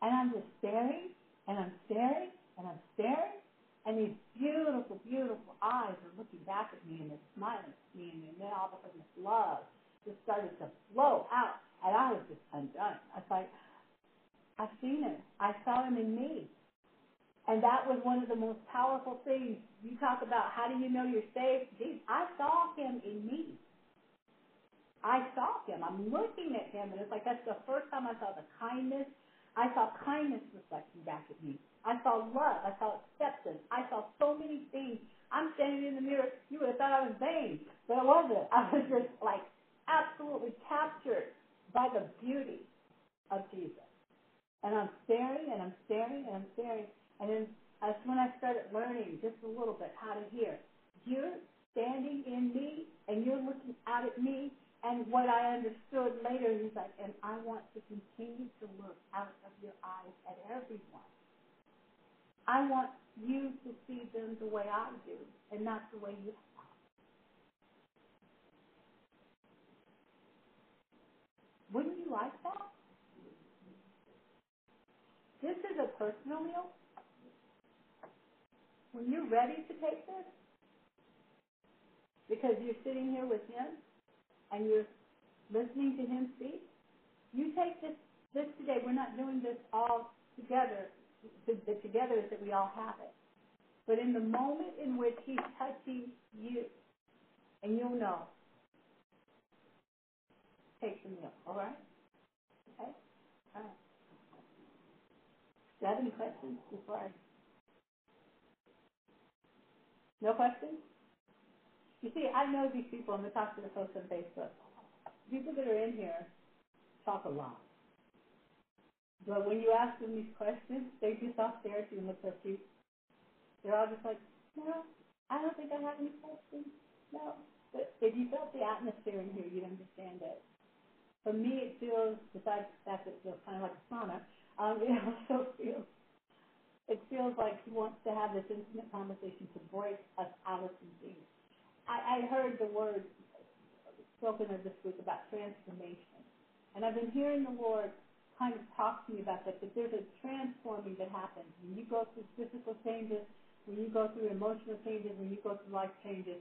A: And I'm just staring, and I'm staring, and I'm staring, and these beautiful, beautiful eyes are looking back at me, and they're smiling at me, and then all of a sudden this love just started to flow out and I was just undone. I was like, I've seen him. I saw him in me. And that was one of the most powerful things. You talk about how do you know you're saved? Jesus, I saw him in me. I saw him. I'm looking at him, and it's like that's the first time I saw the kindness. I saw kindness reflecting back at me. I saw love. I saw acceptance. I saw so many things. I'm standing in the mirror. You would have thought I was vain, but I wasn't. I was just like absolutely captured by the beauty of Jesus. And I'm staring and I'm staring and I'm staring. And then that's when I started learning just a little bit how to hear. You're standing in me and you're looking out at me. And what I understood later, he's like, and I want to continue to look out of your eyes at everyone. I want you to see them the way I do and not the way you Wouldn't you like that? This is a personal meal. When you're ready to take this, because you're sitting here with him and you're listening to him speak, you take this this today. We're not doing this all together. The, the together is that we all have it. But in the moment in which he's touching you, and you'll know, take the meal. All right? Okay? All right. Do you have any questions before I? No questions? You see, I know these people, and I talk to the folks on Facebook. People that are in here talk a lot. But when you ask them these questions, they just all stare at you and look so cute. They're all just like, no, I don't think I have any questions. No. But if you felt the atmosphere in here, you'd understand it. For me, it feels, besides the fact that it feels kind of like a sauna, um, it also feels, it feels like he wants to have this intimate conversation to break us out of things. I, I heard the word spoken of this week about transformation. And I've been hearing the Lord kind of talk to me about that, that there's a transforming that happens. When you go through physical changes, when you go through emotional changes, when you go through life changes,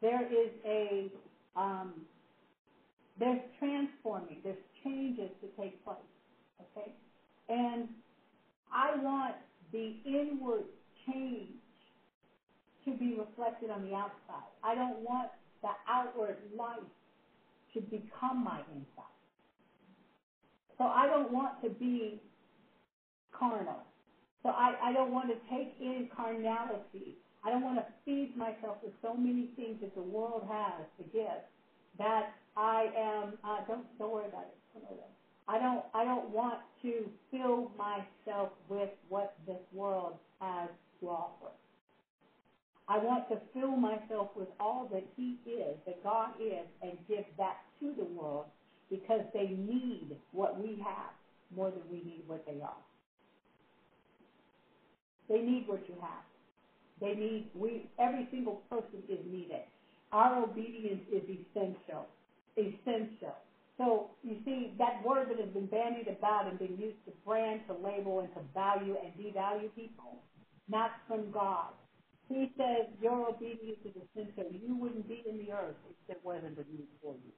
A: there is a um, there's transforming, there's changes to take place. Okay? And I want the inward change to be reflected on the outside. I don't want the outward life to become my inside. So I don't want to be carnal. So I, I don't want to take in carnality. I don't want to feed myself with so many things that the world has to give that I am. Uh, don't don't worry about it. Don't worry about it. I don't I don't want to fill myself with what this world has to offer. I want to fill myself with all that He is, that God is, and give that to the world because they need what we have more than we need what they are. They need what you have. They need we every single person is needed. Our obedience is essential. Essential. So you see that word that has been bandied about and been used to brand, to label, and to value and devalue people, not from God. He says your obedience is essential. You wouldn't be in the earth if it wasn't a need for you.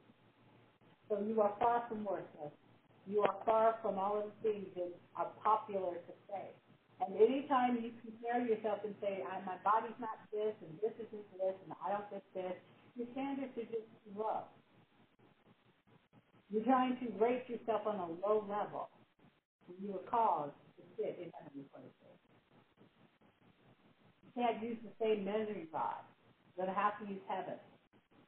A: So you are far from worthless. You are far from all of the things that are popular to say. And anytime you compare yourself and say, my body's not this, and this isn't this, and I don't fit this, your standards are just low. You're trying to rate yourself on a low level you were called to sit in heavenly places. You can't use the same measuring rod. You're going to have to use heaven.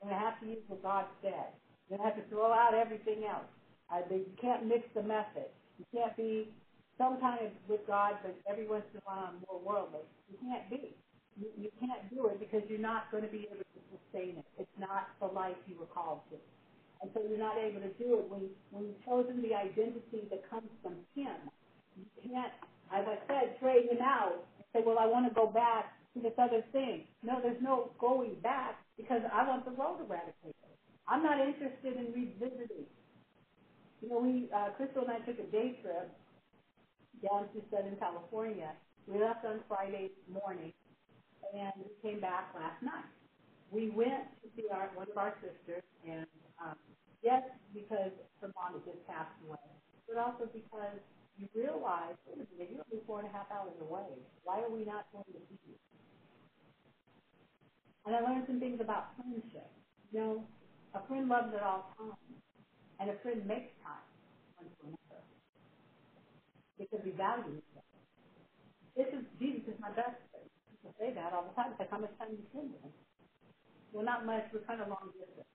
A: You're going to have to use what God said. You're going to have to throw out everything else. Uh, you can't mix the method. You can't be sometimes with God, but every once in a while more worldly. You can't be. You, you can't do it because you're not going to be able to sustain it. It's not the life you were called to. And so you're not able to do it when, when you've chosen the identity that comes from Him. You can't, as I said, trade Him out and say, well, I want to go back to this other thing. No, there's no going back because I want the road eradicated. I'm not interested in revisiting. You know, we, uh, Crystal and I took a day trip down to Southern California. We left on Friday morning, and we came back last night. We went to see our one of our sisters, and um, yes, because her mom had just passed away, but also because you realize, wait a minute, you're only four and a half hours away. Why are we not going to see you? And I learned some things about friendship. You know, a friend loves at all times, and a friend makes time one for another. because we value each other. This is Jesus is my best friend. People say that all the time. It's like how much time do you spend with him? Well, not much. We're kind of long distance.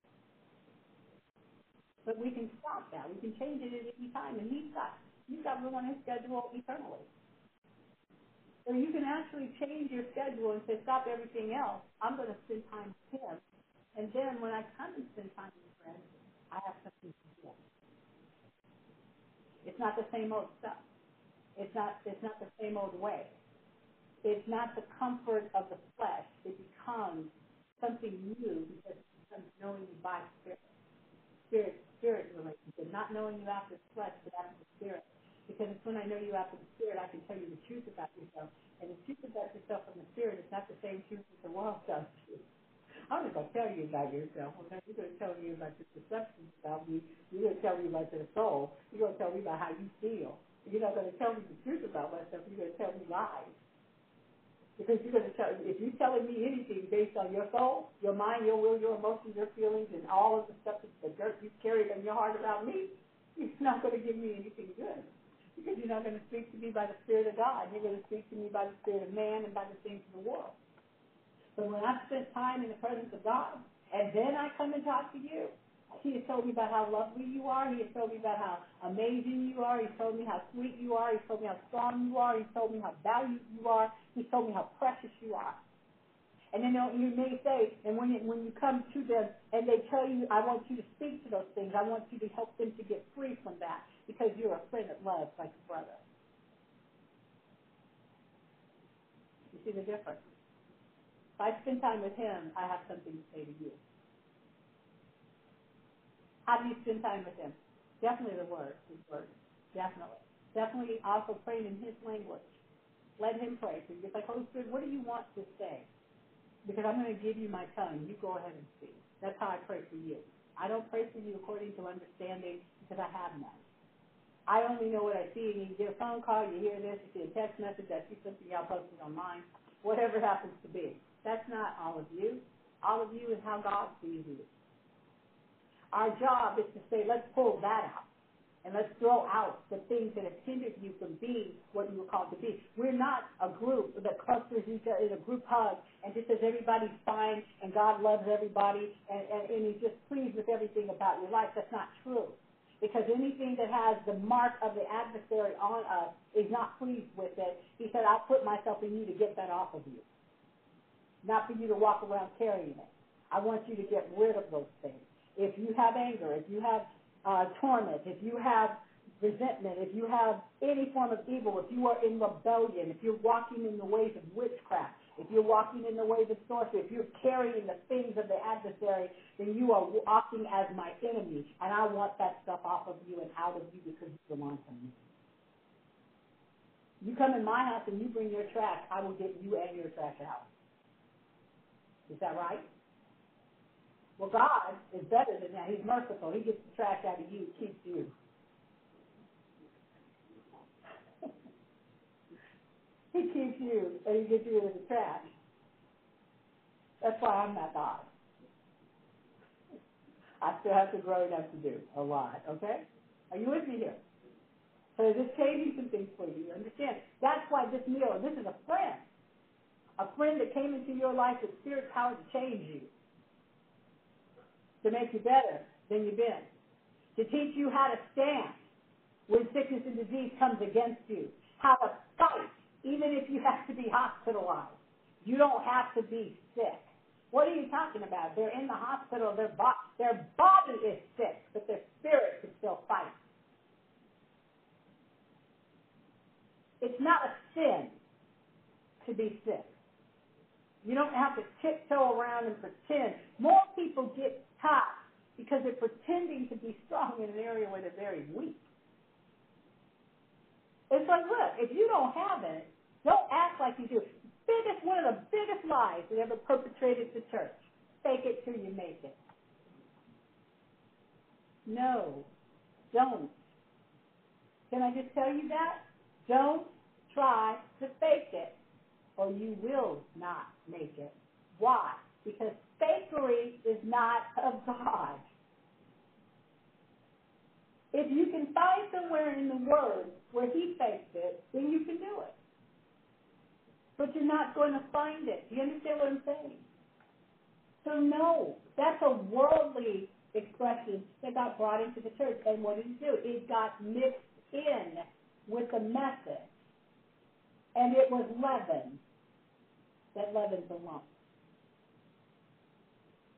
A: But we can stop that. We can change it at any time. And he's got he's got room on his schedule eternally. So you can actually change your schedule and say, stop everything else. I'm going to spend time with him. And then when I come and spend time with friends, I have something to do. It's not the same old stuff. It's not it's not the same old way. It's not the comfort of the flesh. It becomes something new because it becomes knowing you by spirit. Spirit spirit relationship, not knowing you after the flesh, but after the spirit. Because it's when I know you after the spirit, I can tell you the truth about yourself. And the truth about yourself from the spirit is not the same truth that the world tells you. I'm not going to tell you about yourself. I'm going to tell you about your perceptions about me. You're going to tell me about your soul. You're going to tell me about how you feel. You're not going to tell me the truth about myself. You're going to tell me lies. Because you're going to tell, if you're telling me anything based on your soul, your mind, your will, your emotions, your feelings, and all of the stuff, that the dirt you've carried in your heart about me, it's not going to give me anything good. Because you're not going to speak to me by the Spirit of God. You're going to speak to me by the Spirit of man and by the things of the world. But when I spent time in the presence of God, and then I come and talk to you, he has told me about how lovely you are. He has told me about how amazing you are. He's told me how sweet you are. He's told me how strong you are. He's told me how valued you are. He's told me how precious you are. And then you may say, and when you, when you come to them and they tell you, I want you to speak to those things. I want you to help them to get free from that because you're a friend that loves like a brother. You see the difference? If I spend time with him, I have something to say to you. How do you spend time with him? Definitely the word, his word. Definitely. Definitely also praying in his language. Let him pray. So you're like, Holy Spirit, what do you want to say? Because I'm going to give you my tongue. You go ahead and speak. That's how I pray for you. I don't pray for you according to understanding because I have none. I only know what I see. And you get a phone call, you hear this, you see a text message, I see something y'all posted online, whatever it happens to be. That's not all of you. All of you is how God sees you. Our job is to say, let's pull that out. And let's throw out the things that have hindered you from being what you were called to be. We're not a group that clusters each other in a group hug and just says everybody's fine and God loves everybody and, and, and he's just pleased with everything about your life. That's not true. Because anything that has the mark of the adversary on us is not pleased with it. He said, I'll put myself in you to get that off of you. Not for you to walk around carrying it. I want you to get rid of those things if you have anger, if you have uh, torment, if you have resentment, if you have any form of evil, if you are in rebellion, if you're walking in the ways of witchcraft, if you're walking in the ways of sorcery, if you're carrying the things of the adversary, then you are walking as my enemy, and I want that stuff off of you and out of you because you belong to me. You come in my house and you bring your trash, I will get you and your trash out. Is that right? Well, God is better than that. He's merciful. He gets the trash out of you, keeps you. he keeps you, and he gets rid of the trash. That's why I'm not God. I still have some growing up to do, a lot, okay? Are you with me here? So this changing some things for you. Understand? That's why this meal, this is a friend. A friend that came into your life with spirit power to change you to make you better than you've been, to teach you how to stand when sickness and disease comes against you, how to fight even if you have to be hospitalized. You don't have to be sick. What are you talking about? They're in the hospital. Their, bo- their body is sick, but their spirit can still fight. It's not a sin to be sick. You don't have to tiptoe around and pretend. More people get caught because they're pretending to be strong in an area where they're very weak. It's like, look, if you don't have it, don't act like you do. Biggest, one of the biggest lies we ever perpetrated to church. Fake it till you make it. No, don't. Can I just tell you that? Don't try to fake it or you will not make it. Why? Because fakery is not of God. If you can find somewhere in the Word where he faked it, then you can do it. But you're not going to find it. Do you understand what I'm saying? So no, that's a worldly expression that got brought into the church. And what did it do? It got mixed in with the message. And it was leaven that leavens the lump.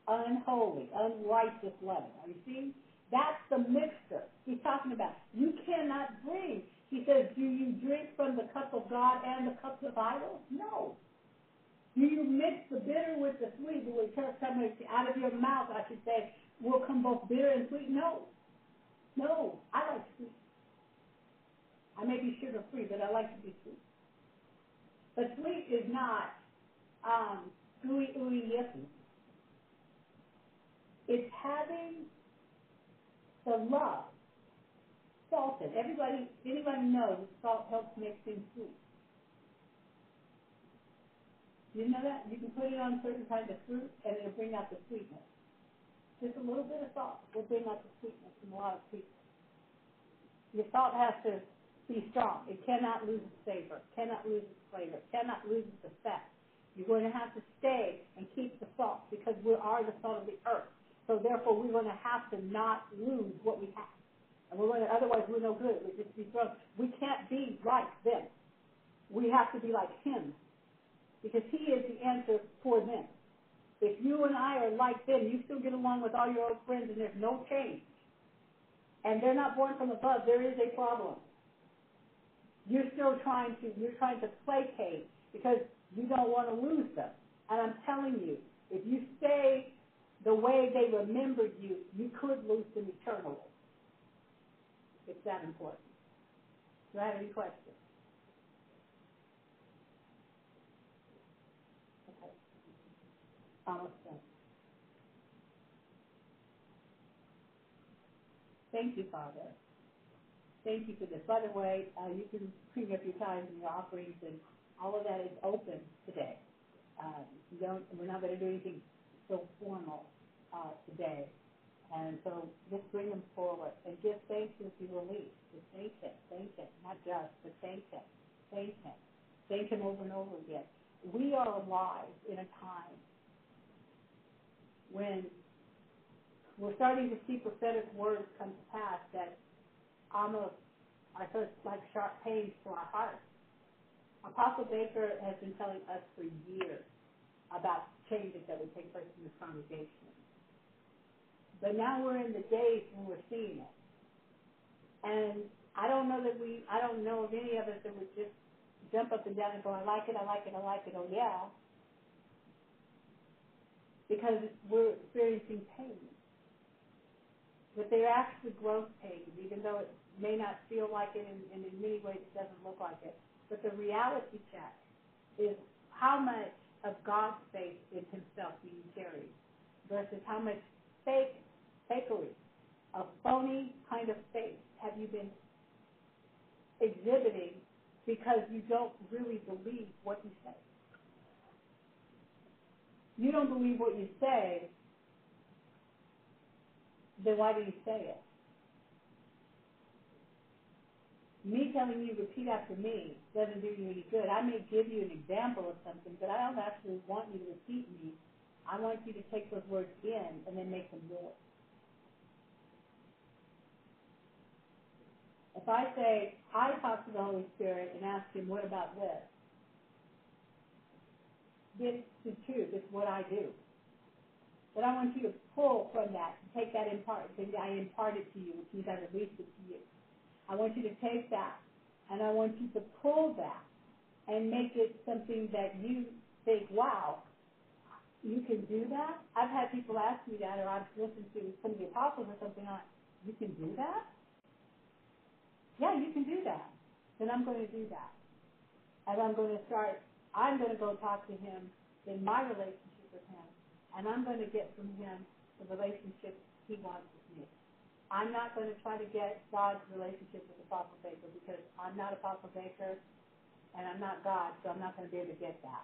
A: Unholy, unrighteous leaven. Are you seeing? That's the mixture he's talking about. You cannot drink. He says, do you drink from the cup of God and the cup of idols? No. Do you mix the bitter with the sweet? Do it come out of your mouth, I should say, will come both bitter and sweet? No. No. I like sweet. I may be sugar free, but I like to be sweet. But sweet is not um, ooey yippee. It's having the love salted. Everybody, anybody knows salt helps make things sweet. You know that? You can put it on certain kinds of fruit and it'll bring out the sweetness. Just a little bit of salt will bring out the sweetness in a lot of people. Your salt has to be strong. It cannot lose its savor, cannot lose its flavor, cannot lose its effect. You're going to have to stay and keep the salt because we are the salt of the earth. So therefore, we're going to have to not lose what we have. And we're going to, otherwise we're no good. we just be thrown. We can't be like them. We have to be like him because he is the answer for them. If you and I are like them, you still get along with all your old friends and there's no change. And they're not born from above, there is a problem. You're still trying to, you're trying to placate because you don't want to lose them. And I'm telling you, if you stay the way they remembered you, you could lose them eternally. It's that important. Do I have any questions? Almost done. Thank you, Father. Thank you for this. By the way, uh, you can bring up your tithes and your offerings, and all of that is open today. Uh, you don't, we're not going to do anything so formal uh, today. And so just bring them forward and give thanks as you release. Just thank Him, thank Him, not just, but thank Him, thank Him, thank Him over and over again. We are alive in a time when we're starting to see prophetic words come to pass that almost are such like sharp pains to our hearts. Apostle Baker has been telling us for years about changes that would take place in this congregation. But now we're in the days when we're seeing it. And I don't know that we, I don't know of any of us that would just jump up and down and go, I like it, I like it, I like it, oh yeah because we're experiencing pain. But they're actually growth pains, even though it may not feel like it, and, and in many ways it doesn't look like it. But the reality check is how much of God's faith in himself do you carry versus how much fake, fakery, a phony kind of faith have you been exhibiting because you don't really believe what you say you don't believe what you say, then why do you say it? Me telling you repeat after me doesn't do you any good. I may give you an example of something, but I don't actually want you to repeat me. I want you to take those words in and then make them yours. If I say, I talk to the Holy Spirit and ask him, what about this? this is true. This is what I do. But I want you to pull from that, take that in part, because I impart it to you, which means I release it to you. I want you to take that, and I want you to pull that and make it something that you think, wow, you can do that? I've had people ask me that, or I've listened to some of the apostles or something like, you can do that? Yeah, you can do that. Then I'm going to do that. And I'm going to start I'm going to go talk to him in my relationship with him, and I'm going to get from him the relationship he wants. I'm not going to try to get God's relationship with the Apostle Baker because I'm not Apostle Baker and I'm not God, so I'm not going to be able to get that.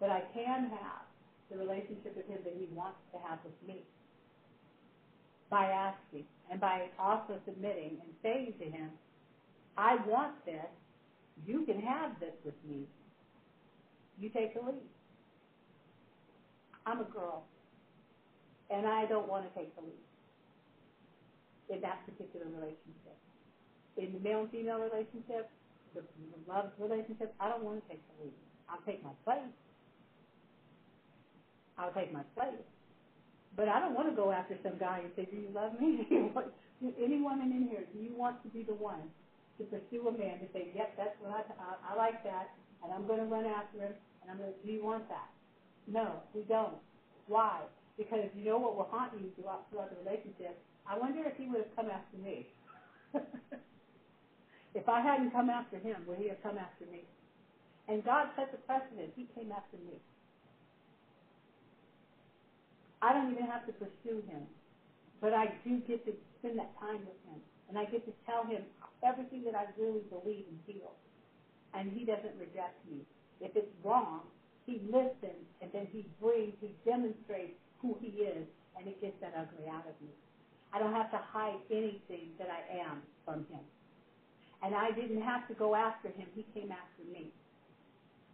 A: But I can have the relationship with him that he wants to have with me. by asking and by also submitting and saying to him, I want this. You can have this with me. You take the lead. I'm a girl, and I don't want to take the lead in that particular relationship. In the male and female relationship, the love relationship, I don't want to take the lead. I'll take my place. I'll take my place. But I don't want to go after some guy and say, do you love me? Any woman in here, do you want to be the one to pursue a man to say, yep, that's what I, I, I like that, and I'm going to run after him, and I'm going to, do you want that? No, we don't. Why? Because you know what will haunt you throughout, throughout the relationship? I wonder if he would have come after me. if I hadn't come after him, would he have come after me? And God set the precedent. He came after me. I don't even have to pursue him, but I do get to spend that time with him, and I get to tell him everything that I really believe and feel, and he doesn't reject me. If it's wrong, he listens, and then he brings, he demonstrates who he is, and it gets that ugly out of me. I don't have to hide anything that I am from him. And I didn't have to go after him. He came after me.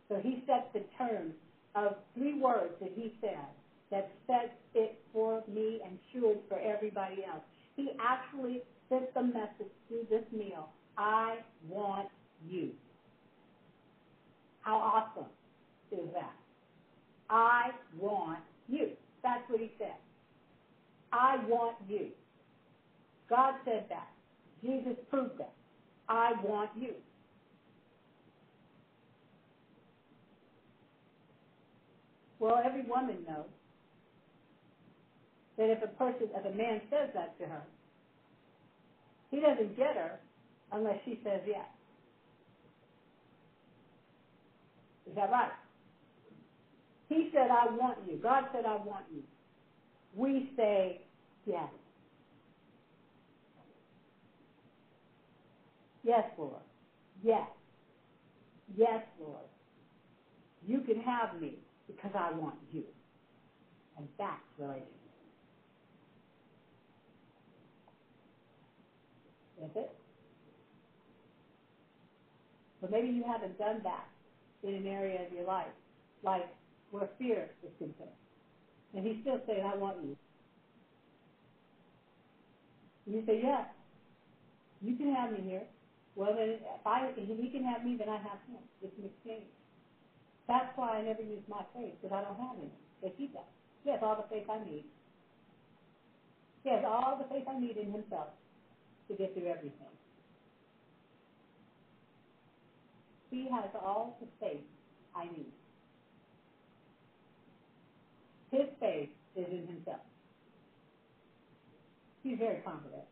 A: So he set the terms of three words that he said that sets it for me and should for everybody else. He actually sent the message through this meal. I want you. How awesome is that? I want you. That's what he said. I want you. God said that. Jesus proved that. I want you. Well, every woman knows that if a person, if a man says that to her, he doesn't get her unless she says yes. Is that right? He said, I want you. God said, I want you. We say yes. Yes, Lord. Yes. Yes, Lord. You can have me because I want you. And that's relationship. Is it? But maybe you haven't done that in an area of your life, like where fear is concerned. And he's still saying, I want you. And you say, yes, you can have me here. Well, then, if, I, if he can have me, then I have him. It's an exchange. That's why I never use my faith, because I don't have any. But he does. He has all the faith I need. He has all the faith I need in himself to get through everything. He has all the faith I need. His faith is in himself. He's very confident.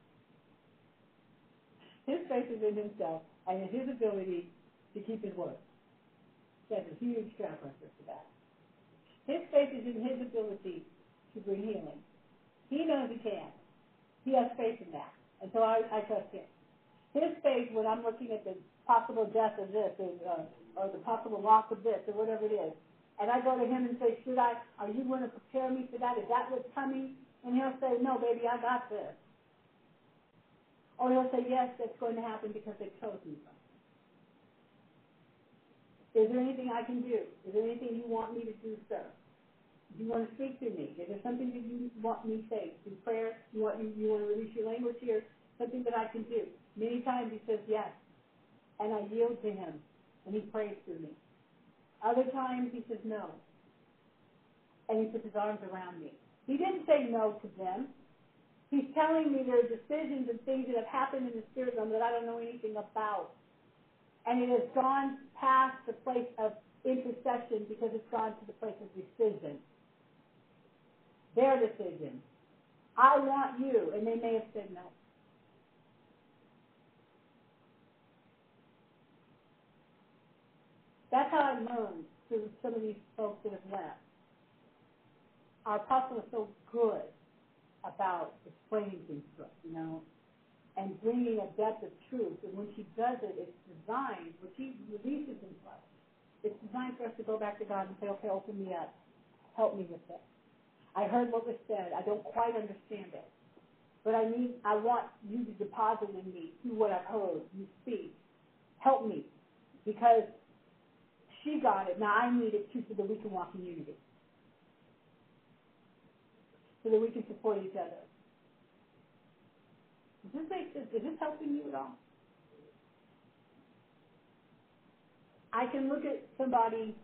A: His faith is in himself and in his ability to keep his word. Has a huge track record for that. His faith is in his ability to bring healing. He knows he can. He has faith in that. And so I, I trust him. His faith, when I'm looking at the possible death of this or, uh, or the possible loss of this or whatever it is, and I go to him and say, should I, are you going to prepare me for that? Is that what's coming? And he'll say, no, baby, I got this. Or he'll say, yes, that's going to happen because they chose me from. Is there anything I can do? Is there anything you want me to do, sir? Do you want to speak to me? Is there something that you want me to say? Through prayer? You want, you, you want to release your language here? Something that I can do? Many times he says yes. And I yield to him. And he prays through me. Other times he says no. And he puts his arms around me. He didn't say no to them. He's telling me there are decisions and things that have happened in the spirit realm that I don't know anything about. And it has gone past the place of intercession because it's gone to the place of decision their decision. I want you, and they may have said no. That's how I learned through some of these folks that have left. Our apostle is so good about explaining things to us, you know, and bringing a depth of truth. And when she does it, it's designed, when she releases us, it's designed for us to go back to God and say, okay, open me up. Help me with this. I heard what was said. I don't quite understand it. But I need, I want you to deposit in me through what I've heard you speak. Help me. Because she got it. Now I need it too so that we can walk in unity. So that we can support each other. Does this make? Is this helping you at all? I can look at somebody,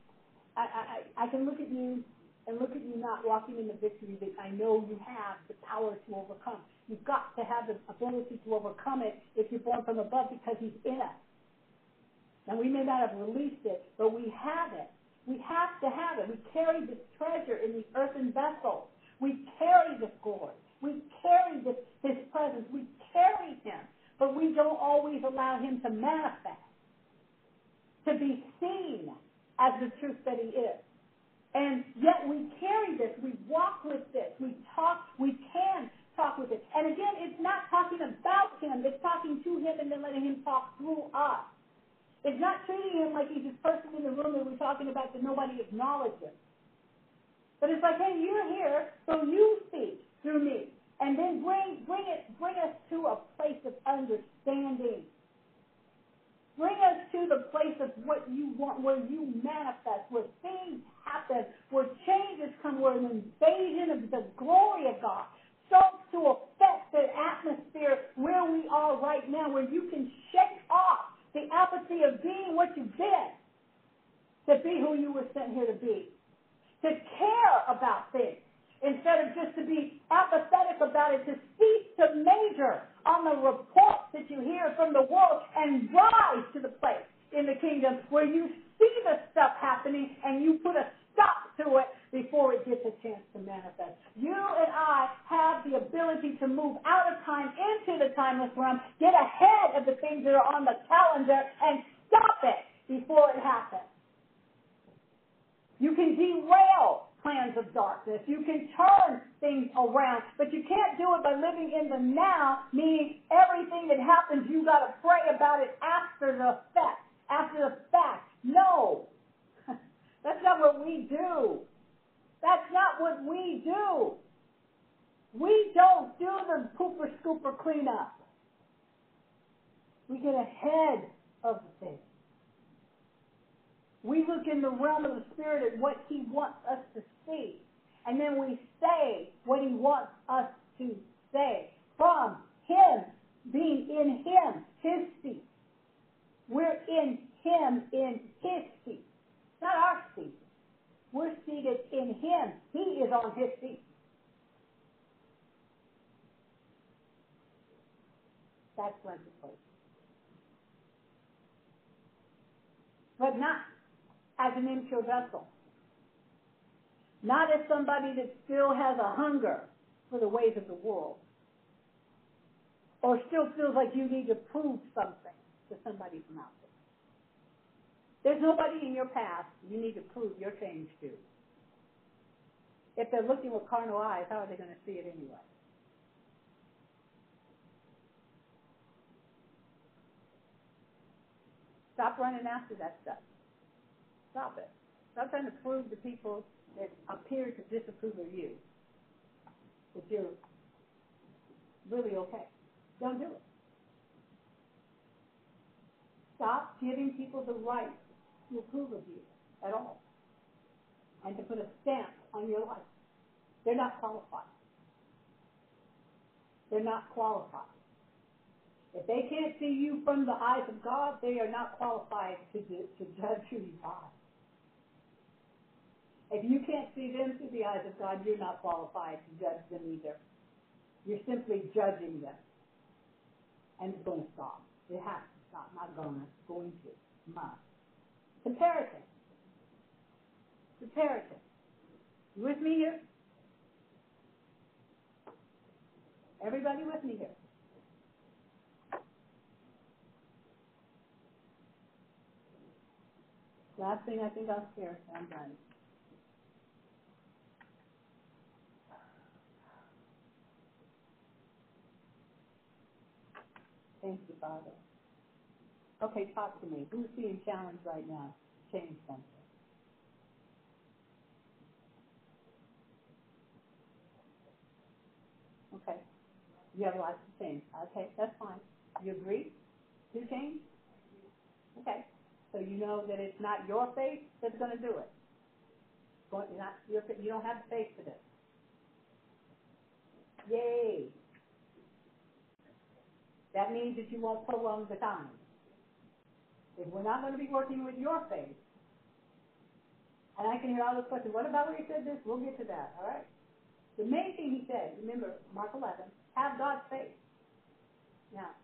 A: I, I, I can look at you and look at you not walking in the victory that I know you have the power to overcome. You've got to have the ability to overcome it if you're born from above because he's in us. And we may not have released it, but we have it. We have to have it. We carry this treasure in the earthen vessel. We carry this glory. We carry this, his presence. We carry him. But we don't always allow him to manifest, to be seen as the truth that he is. And yet we carry this. We walk with this. We talk. We can talk with it. And again, it's not talking about him. It's talking to him and then letting him talk through us. It's not treating him like he's this person in the room that we're talking about that nobody acknowledges. But it's like, hey, you're here, so you speak through me. And then bring bring it bring us to a place of understanding. Bring us to the place of what you want, where you manifest, where things happen, where changes come, where an invasion of the glory of God starts to affect the atmosphere where we are right now, where you can shake off the apathy of being what you've been to be who you were sent here to be, to care about things instead of just to be apathetic about it, to cease to major on the reports that you hear from the world and rise to the place in the kingdom where you see the stuff happening and you put a stop to it before it gets a chance to manifest. You and I have the ability to move out of time into the timeless realm, get ahead of the things that are on the calendar, and stop it before it happens. You can derail plans of darkness. You can turn things around, but you can't do it by living in the now, meaning everything that happens, you got to pray about it after the fact. After the fact. No. That's not what we do. That's not what we do. We don't do the pooper scooper cleanup. We get ahead of the thing. We look in the realm of the Spirit at what He wants us to see. And then we say what He wants us to say from Him, being in Him, His seat. We're in Him, in His seat. Not our seat. We're seated in Him. He is on His seat. That's legislation. But not as an impure vessel. Not as somebody that still has a hunger for the ways of the world. Or still feels like you need to prove something to somebody from out there. There's nobody in your past you need to prove your change to. If they're looking with carnal eyes, how are they going to see it anyway? Stop running after that stuff. Stop it. Stop trying to prove to people that appear to disapprove of you that you're really okay. Don't do it. Stop giving people the right to approve of you at all and to put a stamp on your life. They're not qualified. They're not qualified. If they can't see you from the eyes of God, they are not qualified to, to judge who you are. If you can't see them through the eyes of God, you're not qualified to judge them either. You're simply judging them. And it's going to stop. It has to stop. Not going to. Going to. Must. Comparison. Comparison. You with me here? Everybody with me here? Last thing I think I'll share, I'm done. Thank you, Father. Okay, talk to me. Who's being challenged right now? Change something. Okay. You have lots to change. Okay, that's fine. You agree to change? Okay. So you know that it's not your faith that's going to do it. Not your, you don't have faith for this. Yay. That means that you won't prolong the time. If we're not going to be working with your faith, and I can hear all those questions, what about when he said this? We'll get to that, all right? The main thing he said, remember, Mark 11, have God's faith. Now,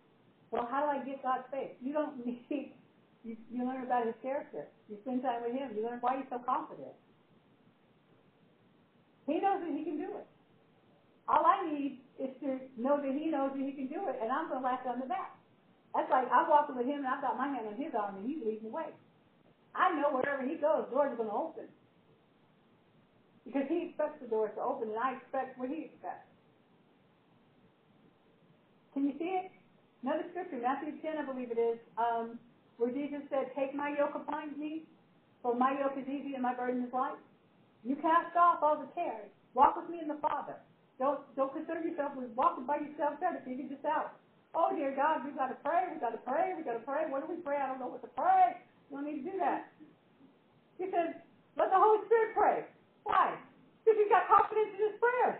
A: well, how do I get God's faith? You don't need, you, you learn about his character. You spend time with him. You learn why he's so confident. He knows that he can do it. All I need is to know that he knows that he can do it, and I'm going to latch on to that. That's like I'm walking with him, and I've got my hand on his arm, and he's leading the way. I know wherever he goes, doors are going to open. Because he expects the doors to open, and I expect what he expects. Can you see it? Another scripture, Matthew 10, I believe it is, um, where Jesus said, Take my yoke upon me, for my yoke is easy and my burden is light. You cast off all the cares. Walk with me in the Father. Don't don't concern yourself with walking by yourself trying to figure this out. Oh dear God, we've got to pray, we've got to pray, we've got to pray. What do we pray? I don't know what to pray. You don't need to do that. He said, let the Holy Spirit pray. Why? Because he's got confidence in his prayers.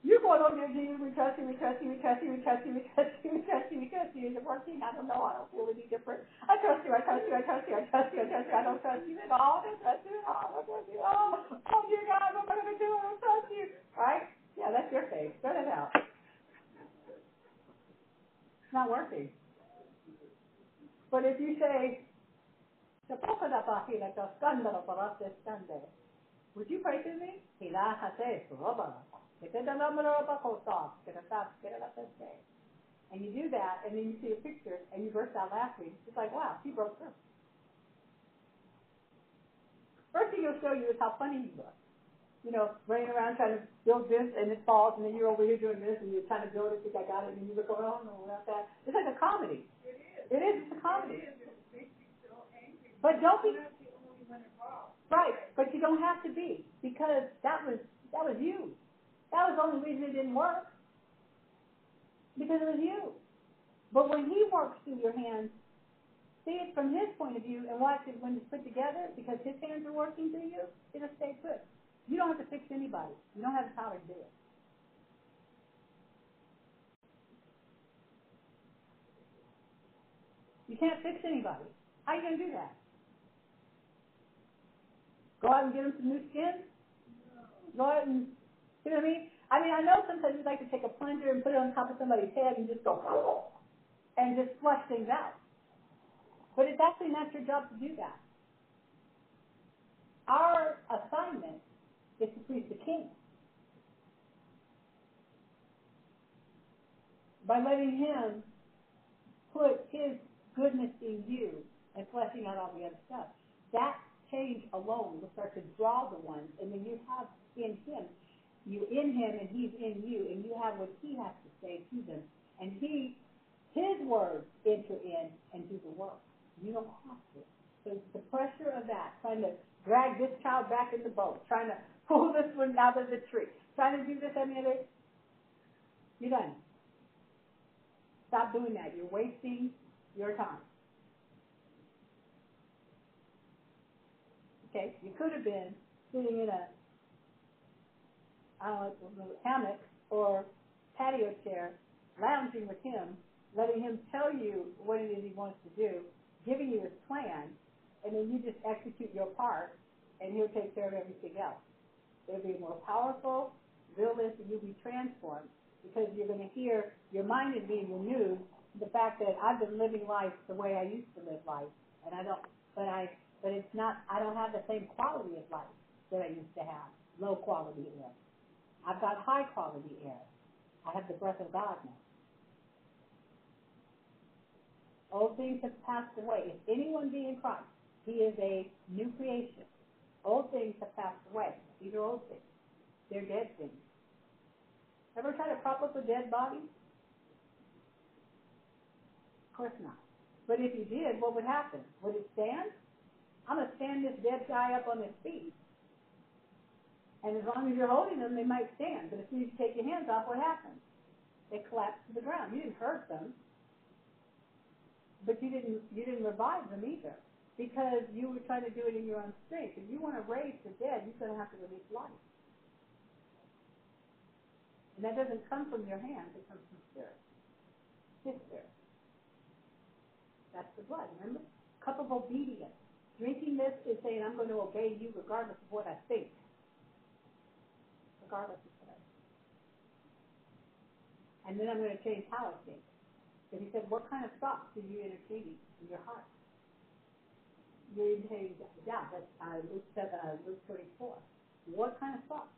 A: You're going over there, Jesus, we trust you, we trust you, we trust you, we trust you, we trust you, we trust you, we trust you. Is it working? I don't know. I don't feel any different. I trust you, I trust you, I trust you, I trust you, I trust you. I don't trust you at all. I don't trust you at all. I don't trust you at all. Oh, dear God, what am I going to do? I don't trust you. Right? Yeah, that's your faith. Spread it out. It's not working. But if you say, would you pray to me? And you do that, and then you see a picture, and you burst out laughing. It's like, wow, he broke through. First thing he'll show you is how funny he looks. You know, running around trying to build this, and it falls, and then you're over here doing this, and you're trying to build it, think I got it, and you look, oh no, not that. It's like a comedy. It is. It is. It's a comedy. It is. But don't be. Right, but you don't have to be because that was that was you. That was the only reason it didn't work. Because it was you. But when he works through your hands, see it from his point of view and watch it when it's put together because his hands are working through you, it'll stay put. You don't have to fix anybody. You don't have the power to do it. You can't fix anybody. How are you going to do that? Go out and get them some new skin? Go out and you know what I mean? I mean, I know sometimes you like to take a plunger and put it on top of somebody's head and just go and just flush things out. But it's actually not your job to do that. Our assignment is to please the king. By letting him put his goodness in you and fleshing out all the other stuff. That change alone will start to draw the ones, and then you have in him you in him and he's in you, and you have what he has to say to them. And he, his words enter in and do the work. You don't have to. So the pressure of that, trying to drag this child back in the boat, trying to pull this one out of the tree, trying to do this the other, you're done. Stop doing that. You're wasting your time. Okay, you could have been sitting in a uh, hammock or patio chair, lounging with him, letting him tell you what it is he wants to do, giving you his plan, and then you just execute your part, and he'll take care of everything else. It'll be more powerful, realistic, you'll be transformed because you're going to hear your mind is being renewed the fact that I've been living life the way I used to live life, and I don't, but I, but it's not, I don't have the same quality of life that I used to have, low quality of life. I've got high quality air. I have the breath of God now. Old things have passed away. If anyone be in Christ, he is a new creation. Old things have passed away. These are old things. They're dead things. Ever try to prop up a dead body? Of course not. But if you did, what would happen? Would it stand? I'm going to stand this dead guy up on his feet. And as long as you're holding them, they might stand. But as soon as you take your hands off, what happens? They collapse to the ground. You didn't hurt them, but you didn't you didn't revive them either because you were trying to do it in your own strength. If you want to raise the dead, you're going to have to release life. And that doesn't come from your hands, it comes from spirit. His spirit. That's the blood, remember? Cup of obedience. Drinking this is saying, I'm going to obey you regardless of what I think. Regardless of. And then I'm going to change how I think. Because he said, what kind of thoughts are you entertaining in your heart? You're entertaining doubt. That's uh, Luke, uh, Luke 24. What kind of thoughts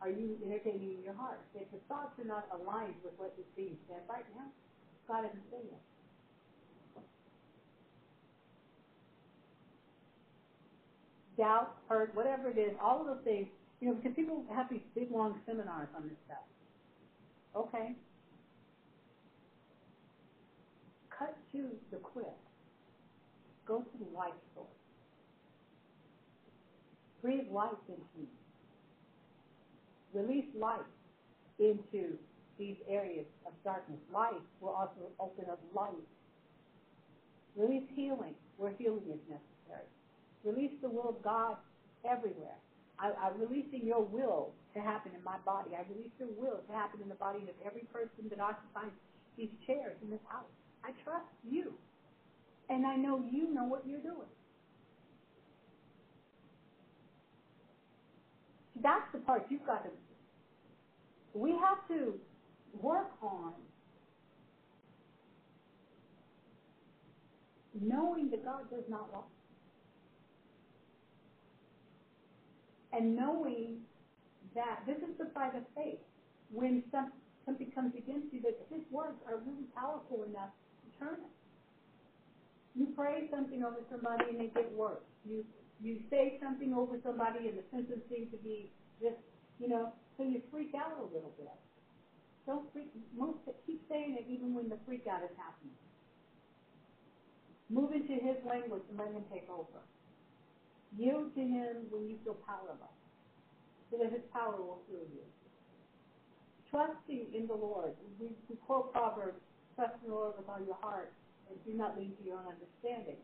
A: are you entertaining in your heart? If the thoughts are not aligned with what is being said right now, God isn't saying it. doubt, hurt, whatever it is, all of those things, you know, because people have these big long seminars on this stuff. Okay. Cut to the quick. Go to the life source. Breathe life into you. Release light into these areas of darkness. Light will also open up light. Release healing where healing is necessary. Release the will of God everywhere. I, I'm releasing your will to happen in my body. I release your will to happen in the body of every person that occupies these chairs in this house. I trust you. And I know you know what you're doing. That's the part you've got to. We have to work on knowing that God does not lie. And knowing that this is the fight of faith. When some, something comes against you, that his words are really powerful enough to turn it. You pray something over somebody and it gets worse. You you say something over somebody and the symptoms seem to be just, you know, so you freak out a little bit. Don't freak. Move, keep saying it even when the freak out is happening. Move into his language and let him take over. Yield to him when you feel powerless, so that his power will fill you. Trusting in the Lord. We, we quote Proverbs, trust in the Lord with all your heart and do not lean to your own understanding.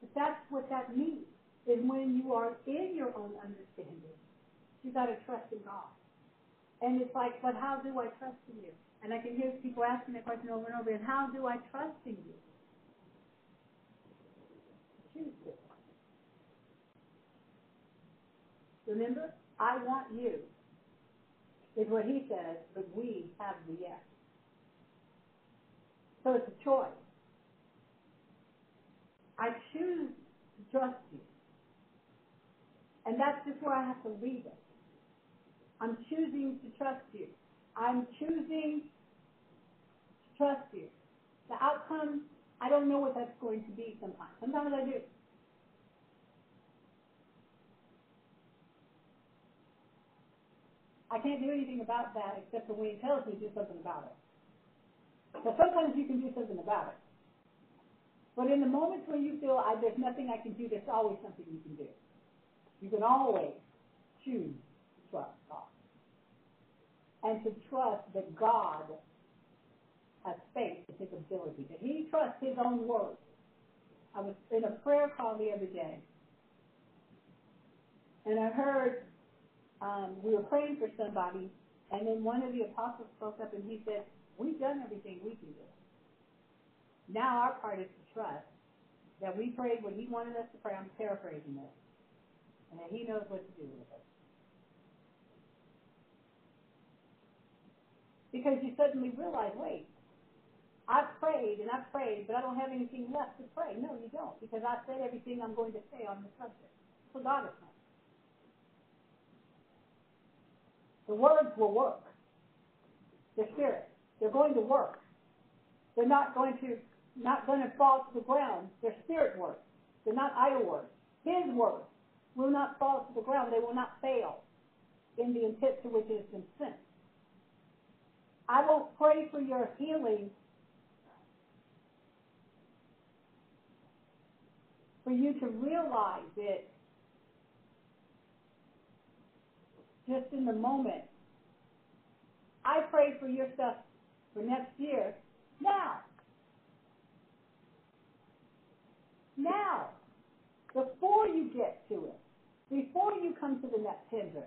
A: But that's what that means, is when you are in your own understanding, you got to trust in God. And it's like, but how do I trust in you? And I can hear people asking that question over and over again, how do I trust in you? Remember, I want you, is what he says, but we have the yes. So it's a choice. I choose to trust you. And that's just where I have to leave it. I'm choosing to trust you. I'm choosing to trust you. The outcome, I don't know what that's going to be sometimes. Sometimes I do. I can't do anything about that except for when he tells me to do something about it. So sometimes you can do something about it. But in the moments when you feel I, there's nothing I can do, there's always something you can do. You can always choose to trust God. And to trust that God has faith in his ability, that he trusts his own word. I was in a prayer call the other day, and I heard um, we were praying for somebody, and then one of the apostles spoke up and he said, We've done everything we can do. Now our part is to trust that we prayed what he wanted us to pray. I'm paraphrasing this. And that he knows what to do with it. Because you suddenly realize, wait, I've prayed and I've prayed, but I don't have anything left to pray. No, you don't, because I said everything I'm going to say on the subject. So God is The words will work. The spirit. They're going to work. They're not going to not going to fall to the ground. They're spirit words. They're not idle words. His words will not fall to the ground. They will not fail in the intent to which it has been sent. I will pray for your healing for you to realize it just in the moment. I pray for your stuff for next year now. Now. Before you get to it. Before you come to the next hindrance.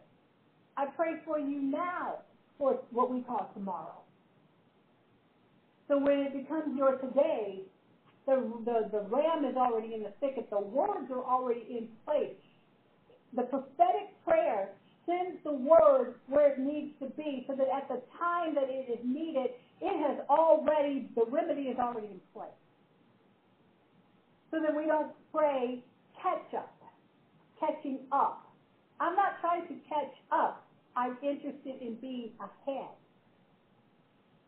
A: I pray for you now for what we call tomorrow. So when it becomes your today, the, the, the ram is already in the thicket. The words are already in place. The prophetic prayer sends the word where it needs to be so that at the time that it is needed, it has already, the remedy is already in place. So that we don't pray catch up, catching up. I'm not trying to catch up. I'm interested in being ahead.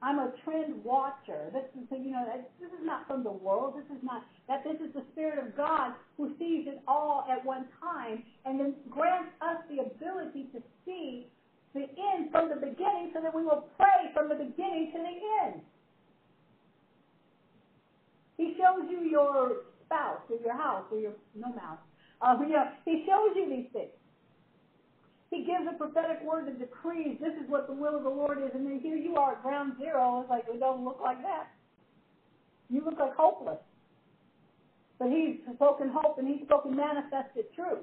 A: I'm a trend watcher. This is, you know, this is not from the world. This is not that. This is the Spirit of God who sees it all at one time, and then grants us the ability to see the end from the beginning, so that we will pray from the beginning to the end. He shows you your spouse or your house or your no mouse. Uh, you know, he shows you these things. He gives a prophetic word that decrees this is what the will of the Lord is, and then here you are at ground zero. It's like it doesn't look like that. You look like hopeless. But he's spoken hope and he's spoken manifested truth.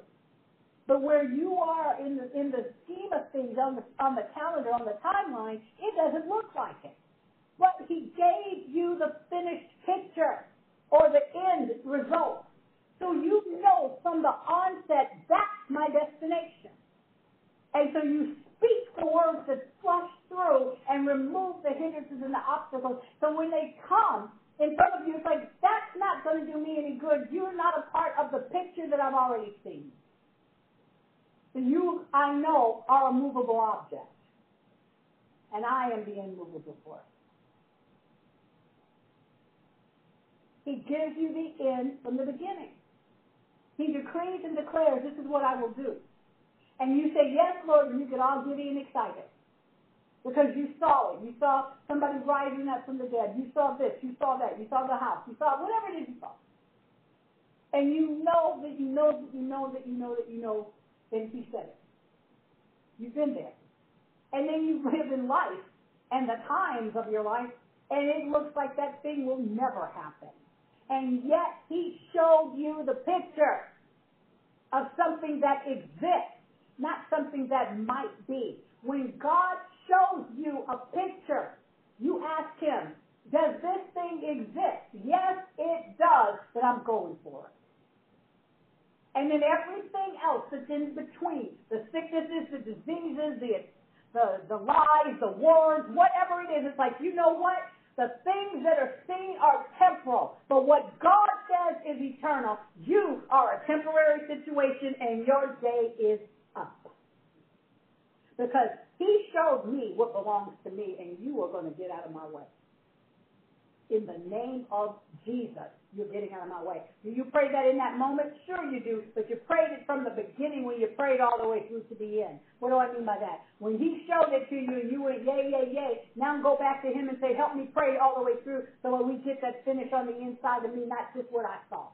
A: But where you are in the in the scheme of things on the on the calendar, on the timeline, it doesn't look like it. But he gave you the finished picture or the end result. So you know from the onset that's my destination. And so you speak the words that flush through and remove the hindrances and the obstacles. So when they come in front of you, it's like, that's not going to do me any good. You're not a part of the picture that I've already seen. So you, I know, are a movable object. And I am the immovable force. He gives you the end from the beginning. He decrees and declares, this is what I will do and you say, Yes, Lord, and you get all giddy and excited. Because you saw it. You saw somebody rising up from the dead. You saw this. You saw that. You saw the house. You saw whatever it is you saw. And you know that you know that you know that you know that you know that he said it. You've been there. And then you live in life and the times of your life, and it looks like that thing will never happen. And yet he showed you the picture of something that exists not something that might be. When God shows you a picture, you ask him, does this thing exist? Yes, it does, then I'm going for it. And then everything else that's in between, the sicknesses, the diseases, the, the, the lies, the wars, whatever it is, it's like, you know what? The things that are seen are temporal, but what God says is eternal. You are a temporary situation and your day is because he showed me what belongs to me, and you are going to get out of my way. In the name of Jesus, you're getting out of my way. Do you pray that in that moment? Sure you do, but you prayed it from the beginning when you prayed all the way through to the end. What do I mean by that? When he showed it to you and you went, yay, yay, yay, now go back to him and say, help me pray all the way through so when we get that finish on the inside of me, not just what I saw.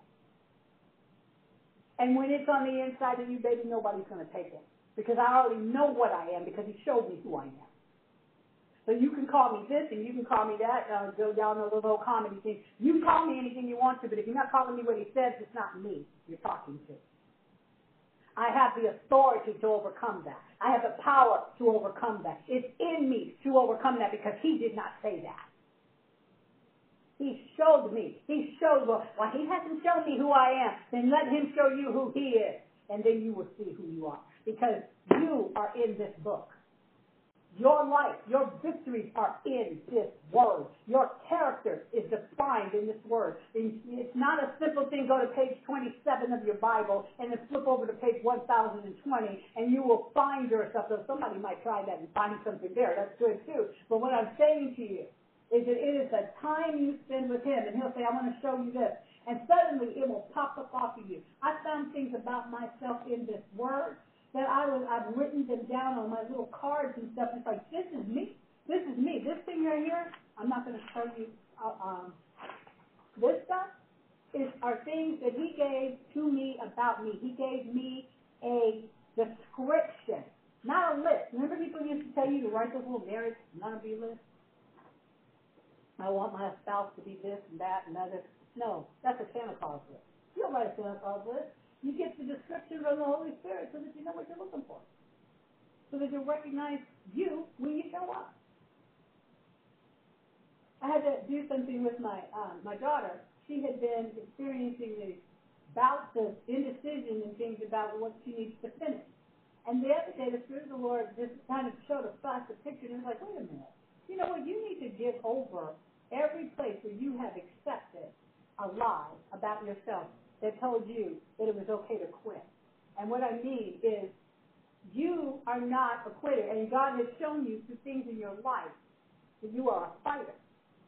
A: And when it's on the inside of you, baby, nobody's going to take it because I already know what I am because he showed me who I am. So you can call me this and you can call me that. Uh, y'all know the little comedy thing. You can call me anything you want to, but if you're not calling me what he says, it's not me you're talking to. I have the authority to overcome that. I have the power to overcome that. It's in me to overcome that because he did not say that. He showed me. He showed, well, well, he hasn't shown me who I am. Then let him show you who he is. And then you will see who you are because you are in this book. Your life, your victories are in this word. Your character is defined in this word. It's not a simple thing, go to page 27 of your Bible and then flip over to page 1020 and you will find yourself. So somebody might try that and find something there. That's good too. But what I'm saying to you is that it is the time you spend with him and he'll say, I want to show you this. And suddenly it will pop up off of you. I found things about myself in this word that I was, I've written them down on my little cards and stuff. It's like, this is me. This is me. This thing right here, I'm not going to tell you. Uh, um, this stuff is are things that he gave to me about me. He gave me a description, not a list. Remember people used to tell you to write those little marriage you list? I want my spouse to be this and that and other. No, that's a Santa Claus list. You don't write a Santa Claus list. You get the description from the Holy Spirit so that you know what you're looking for. So that you'll recognize you when you show up. I had to do something with my um, my daughter. She had been experiencing these bouts of indecision and things about what she needs to finish. And the other day, the Spirit of the Lord just kind of showed a flash, a picture, and was like, wait a minute. You know what? You need to give over every place where you have accepted a lie about yourself that told you that it was okay to quit. And what I mean is, you are not a quitter, and God has shown you through things in your life that you are a fighter.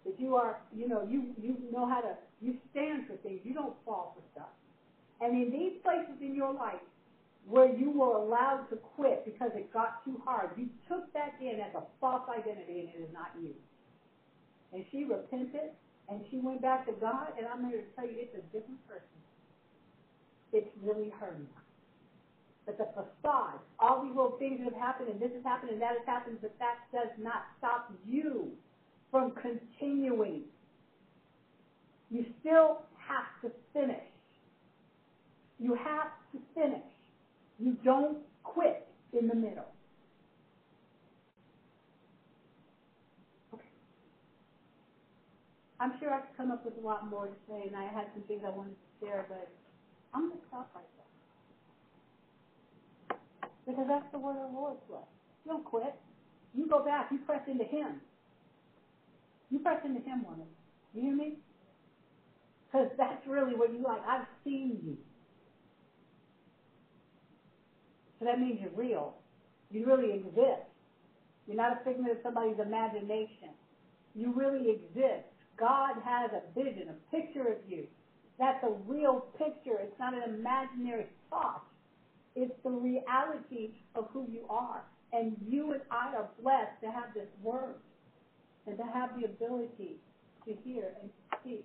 A: That you are, you know, you you know how to, you stand for things. You don't fall for stuff. And in these places in your life, where you were allowed to quit because it got too hard. You took that in as a false identity and it is not you. And she repented and she went back to God and I'm here to tell you it's a different person. It's really her now. But the facade, all these little things that have happened and this has happened and that has happened, but that does not stop you from continuing. You still have to finish. You have to finish. You don't quit in the middle. Okay. I'm sure I could come up with a lot more to say, and I had some things I wanted to share, but I'm going to stop right there. Because that's the word of the Lord to us. Don't quit. You go back. You press into Him. You press into Him, woman. You hear me? Because that's really what you like. I've seen you. So that means you're real. You really exist. You're not a figment of somebody's imagination. You really exist. God has a vision, a picture of you. That's a real picture. It's not an imaginary thought. It's the reality of who you are. And you and I are blessed to have this word and to have the ability to hear and to speak.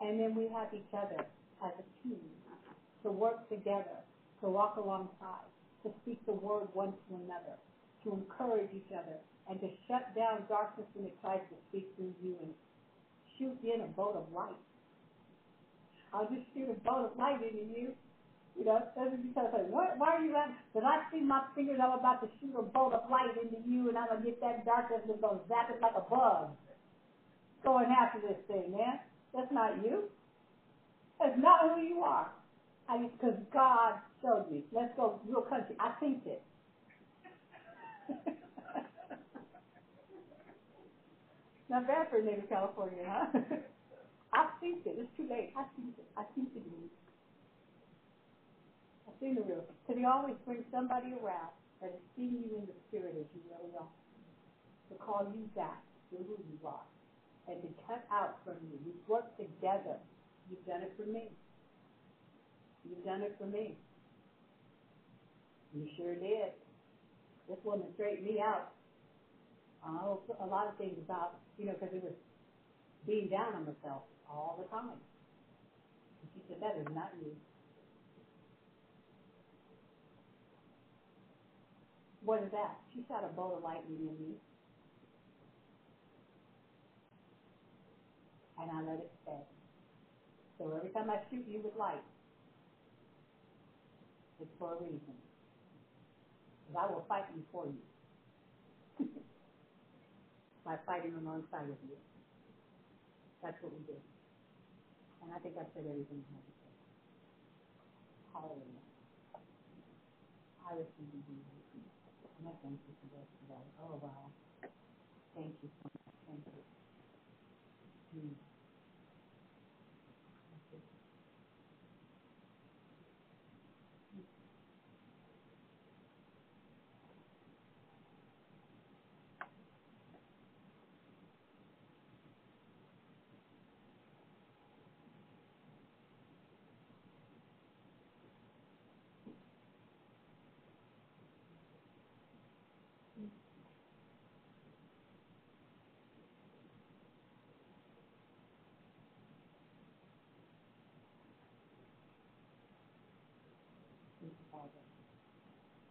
A: And then we have each other as a team to work together to walk alongside, to speak the word one to another, to encourage each other, and to shut down darkness when it tries to speak through you and shoot in a boat of light. I'll just shoot a bolt of light into you. You know, doesn't because like, what, why are you laughing? Because I see my fingers, I'm about to shoot a bolt of light into you, and I'm gonna get that darkness and go zap it like a bug. Going after this thing, man. That's not you. That's not who you are. I mean, because God showed me. Let's go real country. I think it. Not bad for a native California, huh? I think it. It's too late. I think it. I think it is. I seen the real. Because he always brings somebody around that is seeing you in the spirit as you really are. To call you back to who you are. And to cut out from you. We've worked together. You've done it for me. You've done it for me. You sure did. This woman straightened me out. Uh, a lot of things about, you know, because it was being down on myself all the time. And she said, that is not you. What is that? She shot a bolt of lightning in me. And I let it stay. So every time I shoot you with light, it's for a reason. Because I will fight you for you. By fighting alongside of you. That's what we do. And I think I've said everything I have to say. Hallelujah. I receive you. And I thank you for today. Oh, wow. Thank you so much. Thank you. Mm.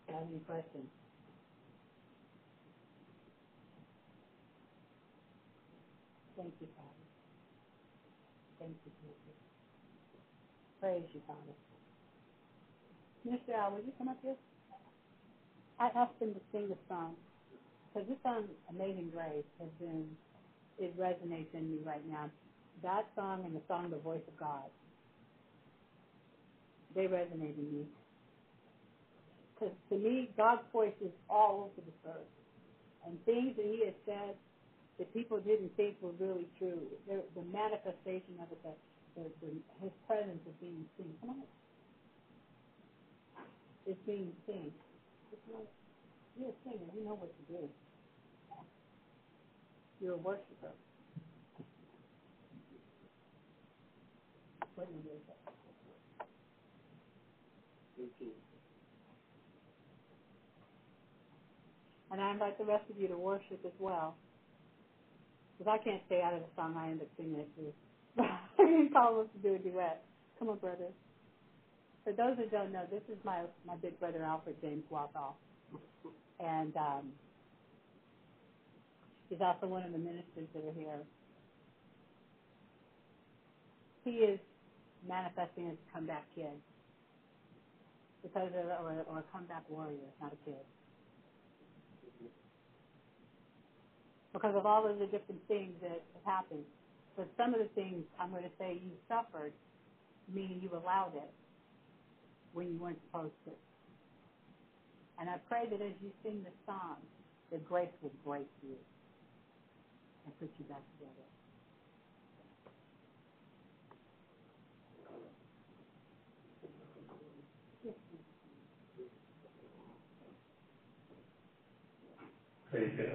A: Have any questions? Thank you, Father. Thank you, Jesus. Praise you, Father. Mr. Al, would you come up here? I asked him to sing a song because this song, Amazing Grace, has been, it resonates in me right now. That song and the song, The Voice of God, they resonate in me. Because to me, God's voice is all over the earth. And things that He has said that people didn't think were really true, the, the manifestation of it, that the, the, His presence is being seen. Come on. It's being seen. You're a singer. You know what to do. You're a worshiper. What is it? And I invite the rest of you to worship as well. Because I can't stay out of the song, I end up singing it too. I can call us to do a duet. Come on, brother. For those who don't know, this is my my big brother Alfred James Walthall, and um, he's also one of the ministers that are here. He is manifesting as a comeback kid, because of, or, or a comeback warrior, not a kid. Because of all of the different things that have happened. But some of the things I'm going to say you suffered, meaning you allowed it when you weren't supposed to. And I pray that as you sing the song, that grace will break you and put you back together.
B: Praise God.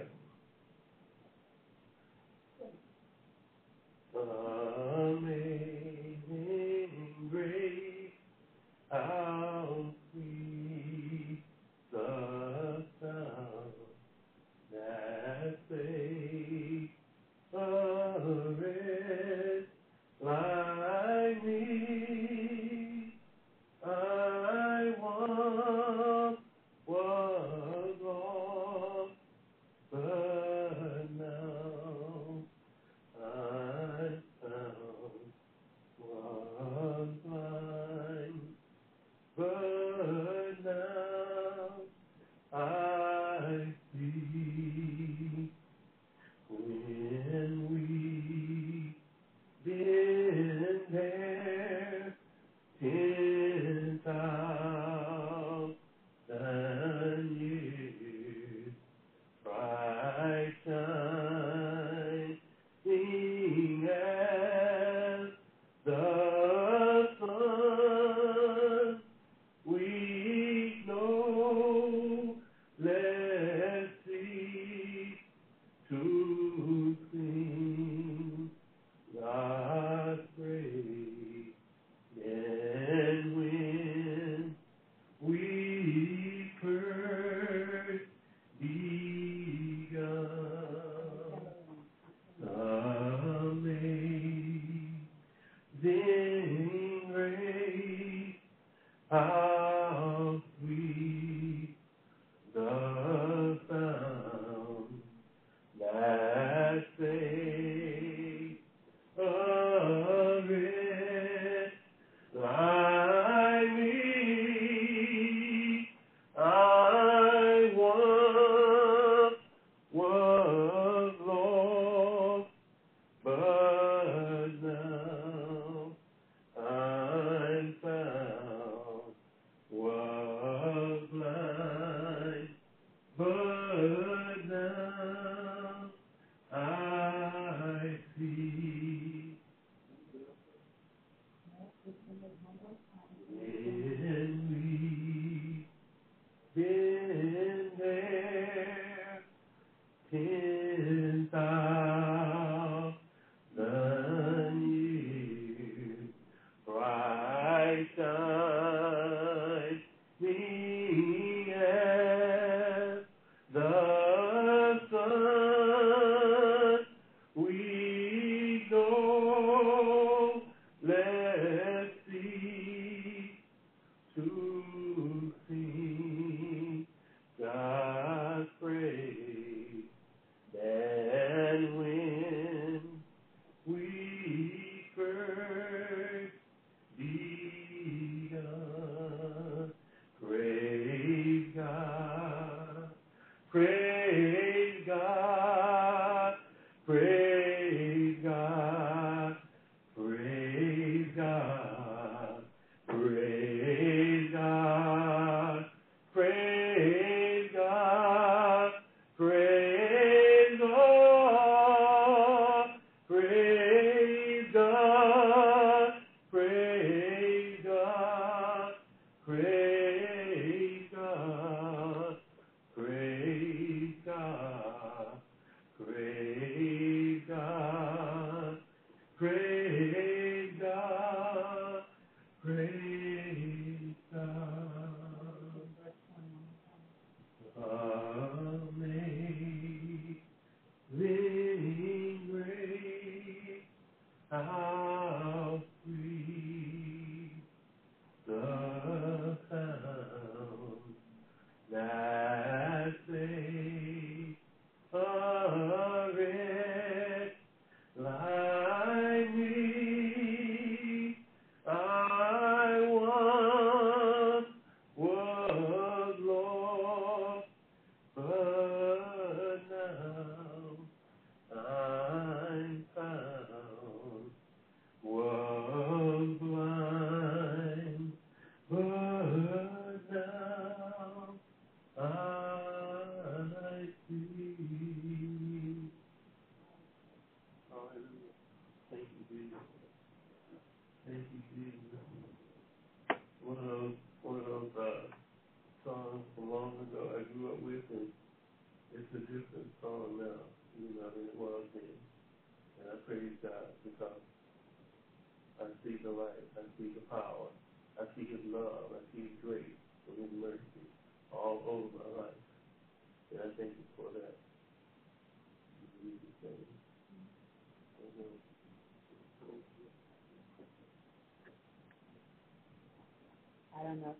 B: I
A: don't know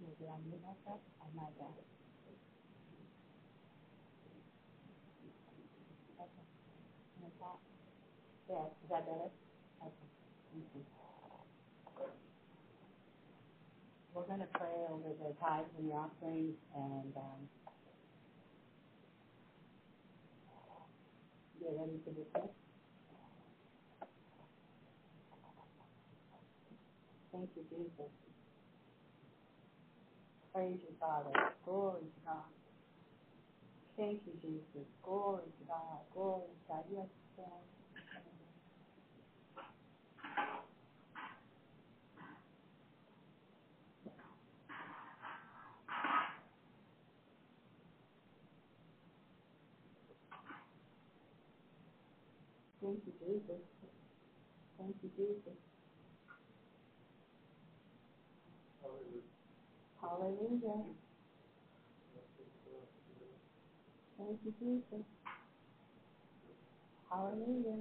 A: Maybe I'll mute myself. I might have. Okay. I? Yeah, is that better? Okay. Thank you. We're gonna pray over the tithes and the offerings and, um, get ready to dismiss. Thank you, Jesus. Praise you, Father. Glory to God. Thank you, Jesus. Glory to God. Glory to God. Yes, Lord. Thank you, Jesus. Thank you, Jesus. Hallelujah. Thank you, Jesus. Hallelujah.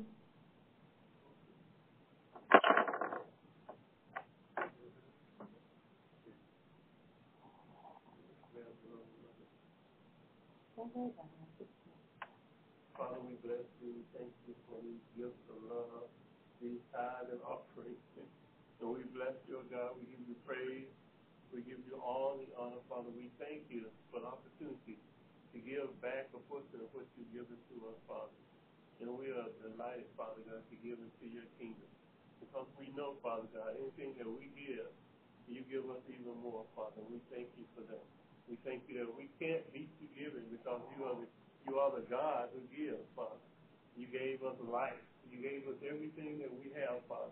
B: Father, we bless you. Thank you for these gifts of love, these tithes and offerings. And we bless you, God. We give you praise. We give you all the honor, Father. We thank you for the opportunity to give back a portion of what you've given to us, Father. And we are delighted, Father God, to give into your kingdom. Because we know, Father God, anything that we give, you give us even more, Father. We thank you for that. We thank you that we can't beat you giving because you are the you are the God who gives, Father. You gave us life. You gave us everything that we have, Father.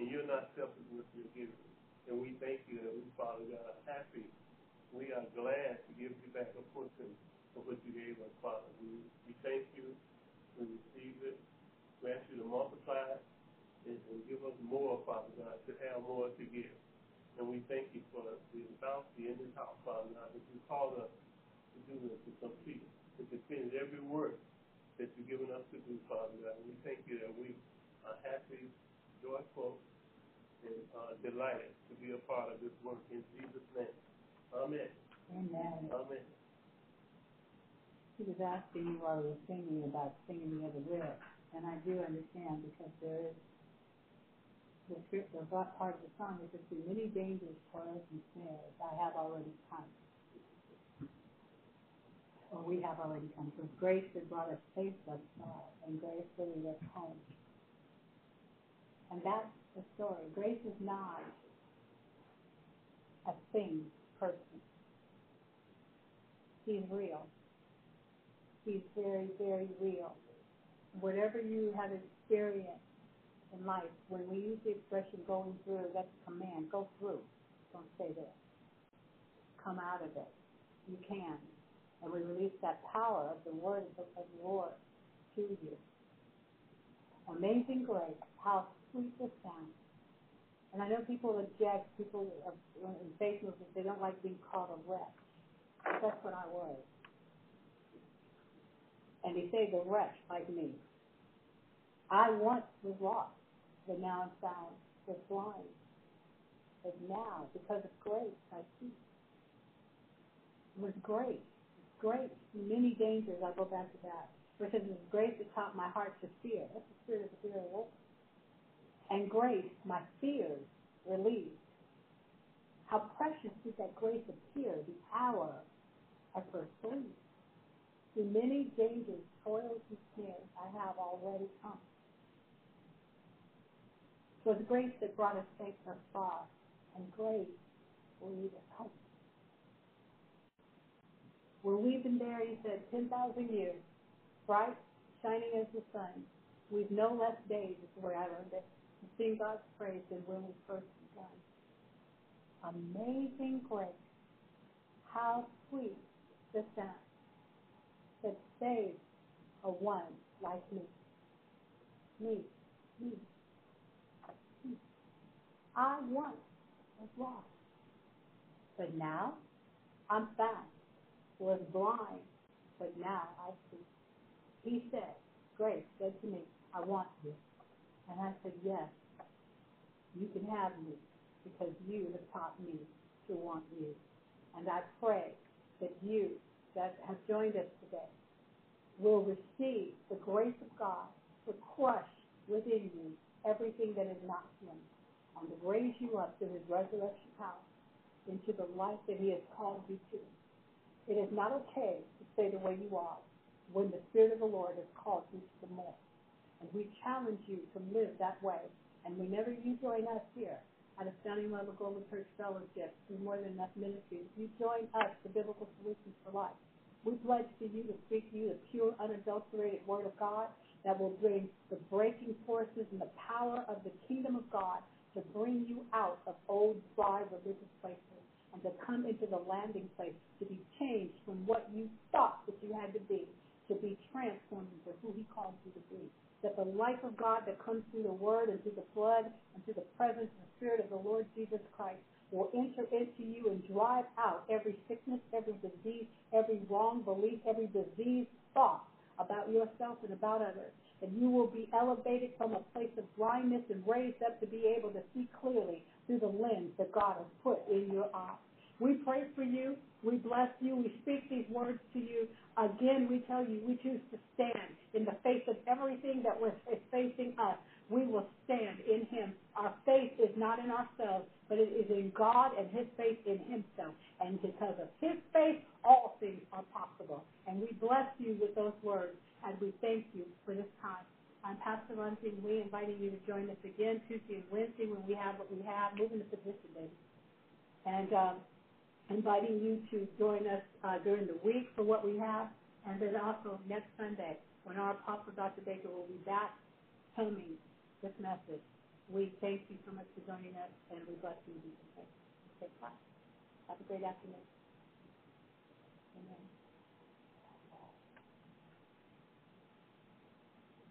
B: And you're not selfish with your giving. And we thank you that we, Father God, are happy. We are glad to give you back a portion of what you gave us, Father. We, we thank you. We receive it. We ask you to multiply it and, and give us more, Father God, to have more to give. And we thank you for the bounty in this house, Father God, that you called us to do this, to complete it to finish every work that you've given us to do, Father God. We thank you that we are happy, joyful, and uh, delighted to be a part of this work in Jesus' name. Amen.
A: Amen.
B: Amen.
A: He was asking you while we were singing about singing the other lyrics, and I do understand because there is the script, the part of the song is through many dangers, toils, and snares I have already come or we have already come to. Grace that brought us safe thus far, and grace bringing us home. And that's the story. Grace is not a thing, person. He's real. He's very, very real. Whatever you have experienced in life, when we use the expression going through, that's a command. Go through. Don't stay there. Come out of it. You can and we release that power of the word of the Lord to you. Amazing grace, how sweet the sound. And I know people object, people in Facebook, they don't like being called a wretch. That's what I was. And he saved a wretch like me. I once was lost, but now I'm found, was blind. But now, because of grace, I see. It was grace grace, many dangers, I go back to that. Where it's grace that taught my heart to fear. That's the spirit of the fear of the Lord. And grace, my fears relieved. How precious did that grace appear, the hour of her sleep. Through many dangers, toils, and snares, I have already come. It was grace that brought us safe thus far, and grace will lead us home. Where we've been he said, 10,000 years, bright, shining as the sun. We've no less days, is way I learned it, sing God's praise than when we first began. Amazing grace. How sweet the sound that saves a one like me. Me, me, me. I once was lost, but now I'm found. Was blind, but now I see. He said, Grace said to me, I want you. And I said, yes, you can have me because you have taught me to want you. And I pray that you that have joined us today will receive the grace of God to crush within you everything that is not him and to raise you up through his resurrection power into the life that he has called you to. It is not okay to stay the way you are when the Spirit of the Lord has called you to the more. And we challenge you to live that way. And whenever you join us here at Astounding Love of Global Church Fellowship through More Than Enough Ministries, you join us, the Biblical Solutions for Life. We pledge to you to speak to you the pure, unadulterated Word of God that will bring the breaking forces and the power of the kingdom of God to bring you out of old, dry religious places and to come into the landing place to be changed from what you thought that you had to be, to be transformed into who He called you to be. That the life of God that comes through the Word and through the blood and through the presence and Spirit of the Lord Jesus Christ will enter into you and drive out every sickness, every disease, every wrong belief, every diseased thought about yourself and about others. And you will be elevated from a place of blindness and raised up to be able to see clearly through the lens that God has put in your eyes. We pray for you. We bless you. We speak these words to you. Again, we tell you we choose to stand in the face of everything that is facing us. We will stand in Him. Our faith is not in ourselves, but it is in God and His faith in Himself. And because of His faith, all things are possible. And we bless you with those words, and we thank you for this time. I'm Pastor Lindsay, we inviting you to join us again Tuesday and Wednesday when we have what we have. Move into position, baby. And um, inviting you to join us uh, during the week for what we have. And then also next Sunday, when our apostle Dr. Baker will be back coming this message. We thank you so much for joining us, and we bless you. Take care. Have a great afternoon. Amen.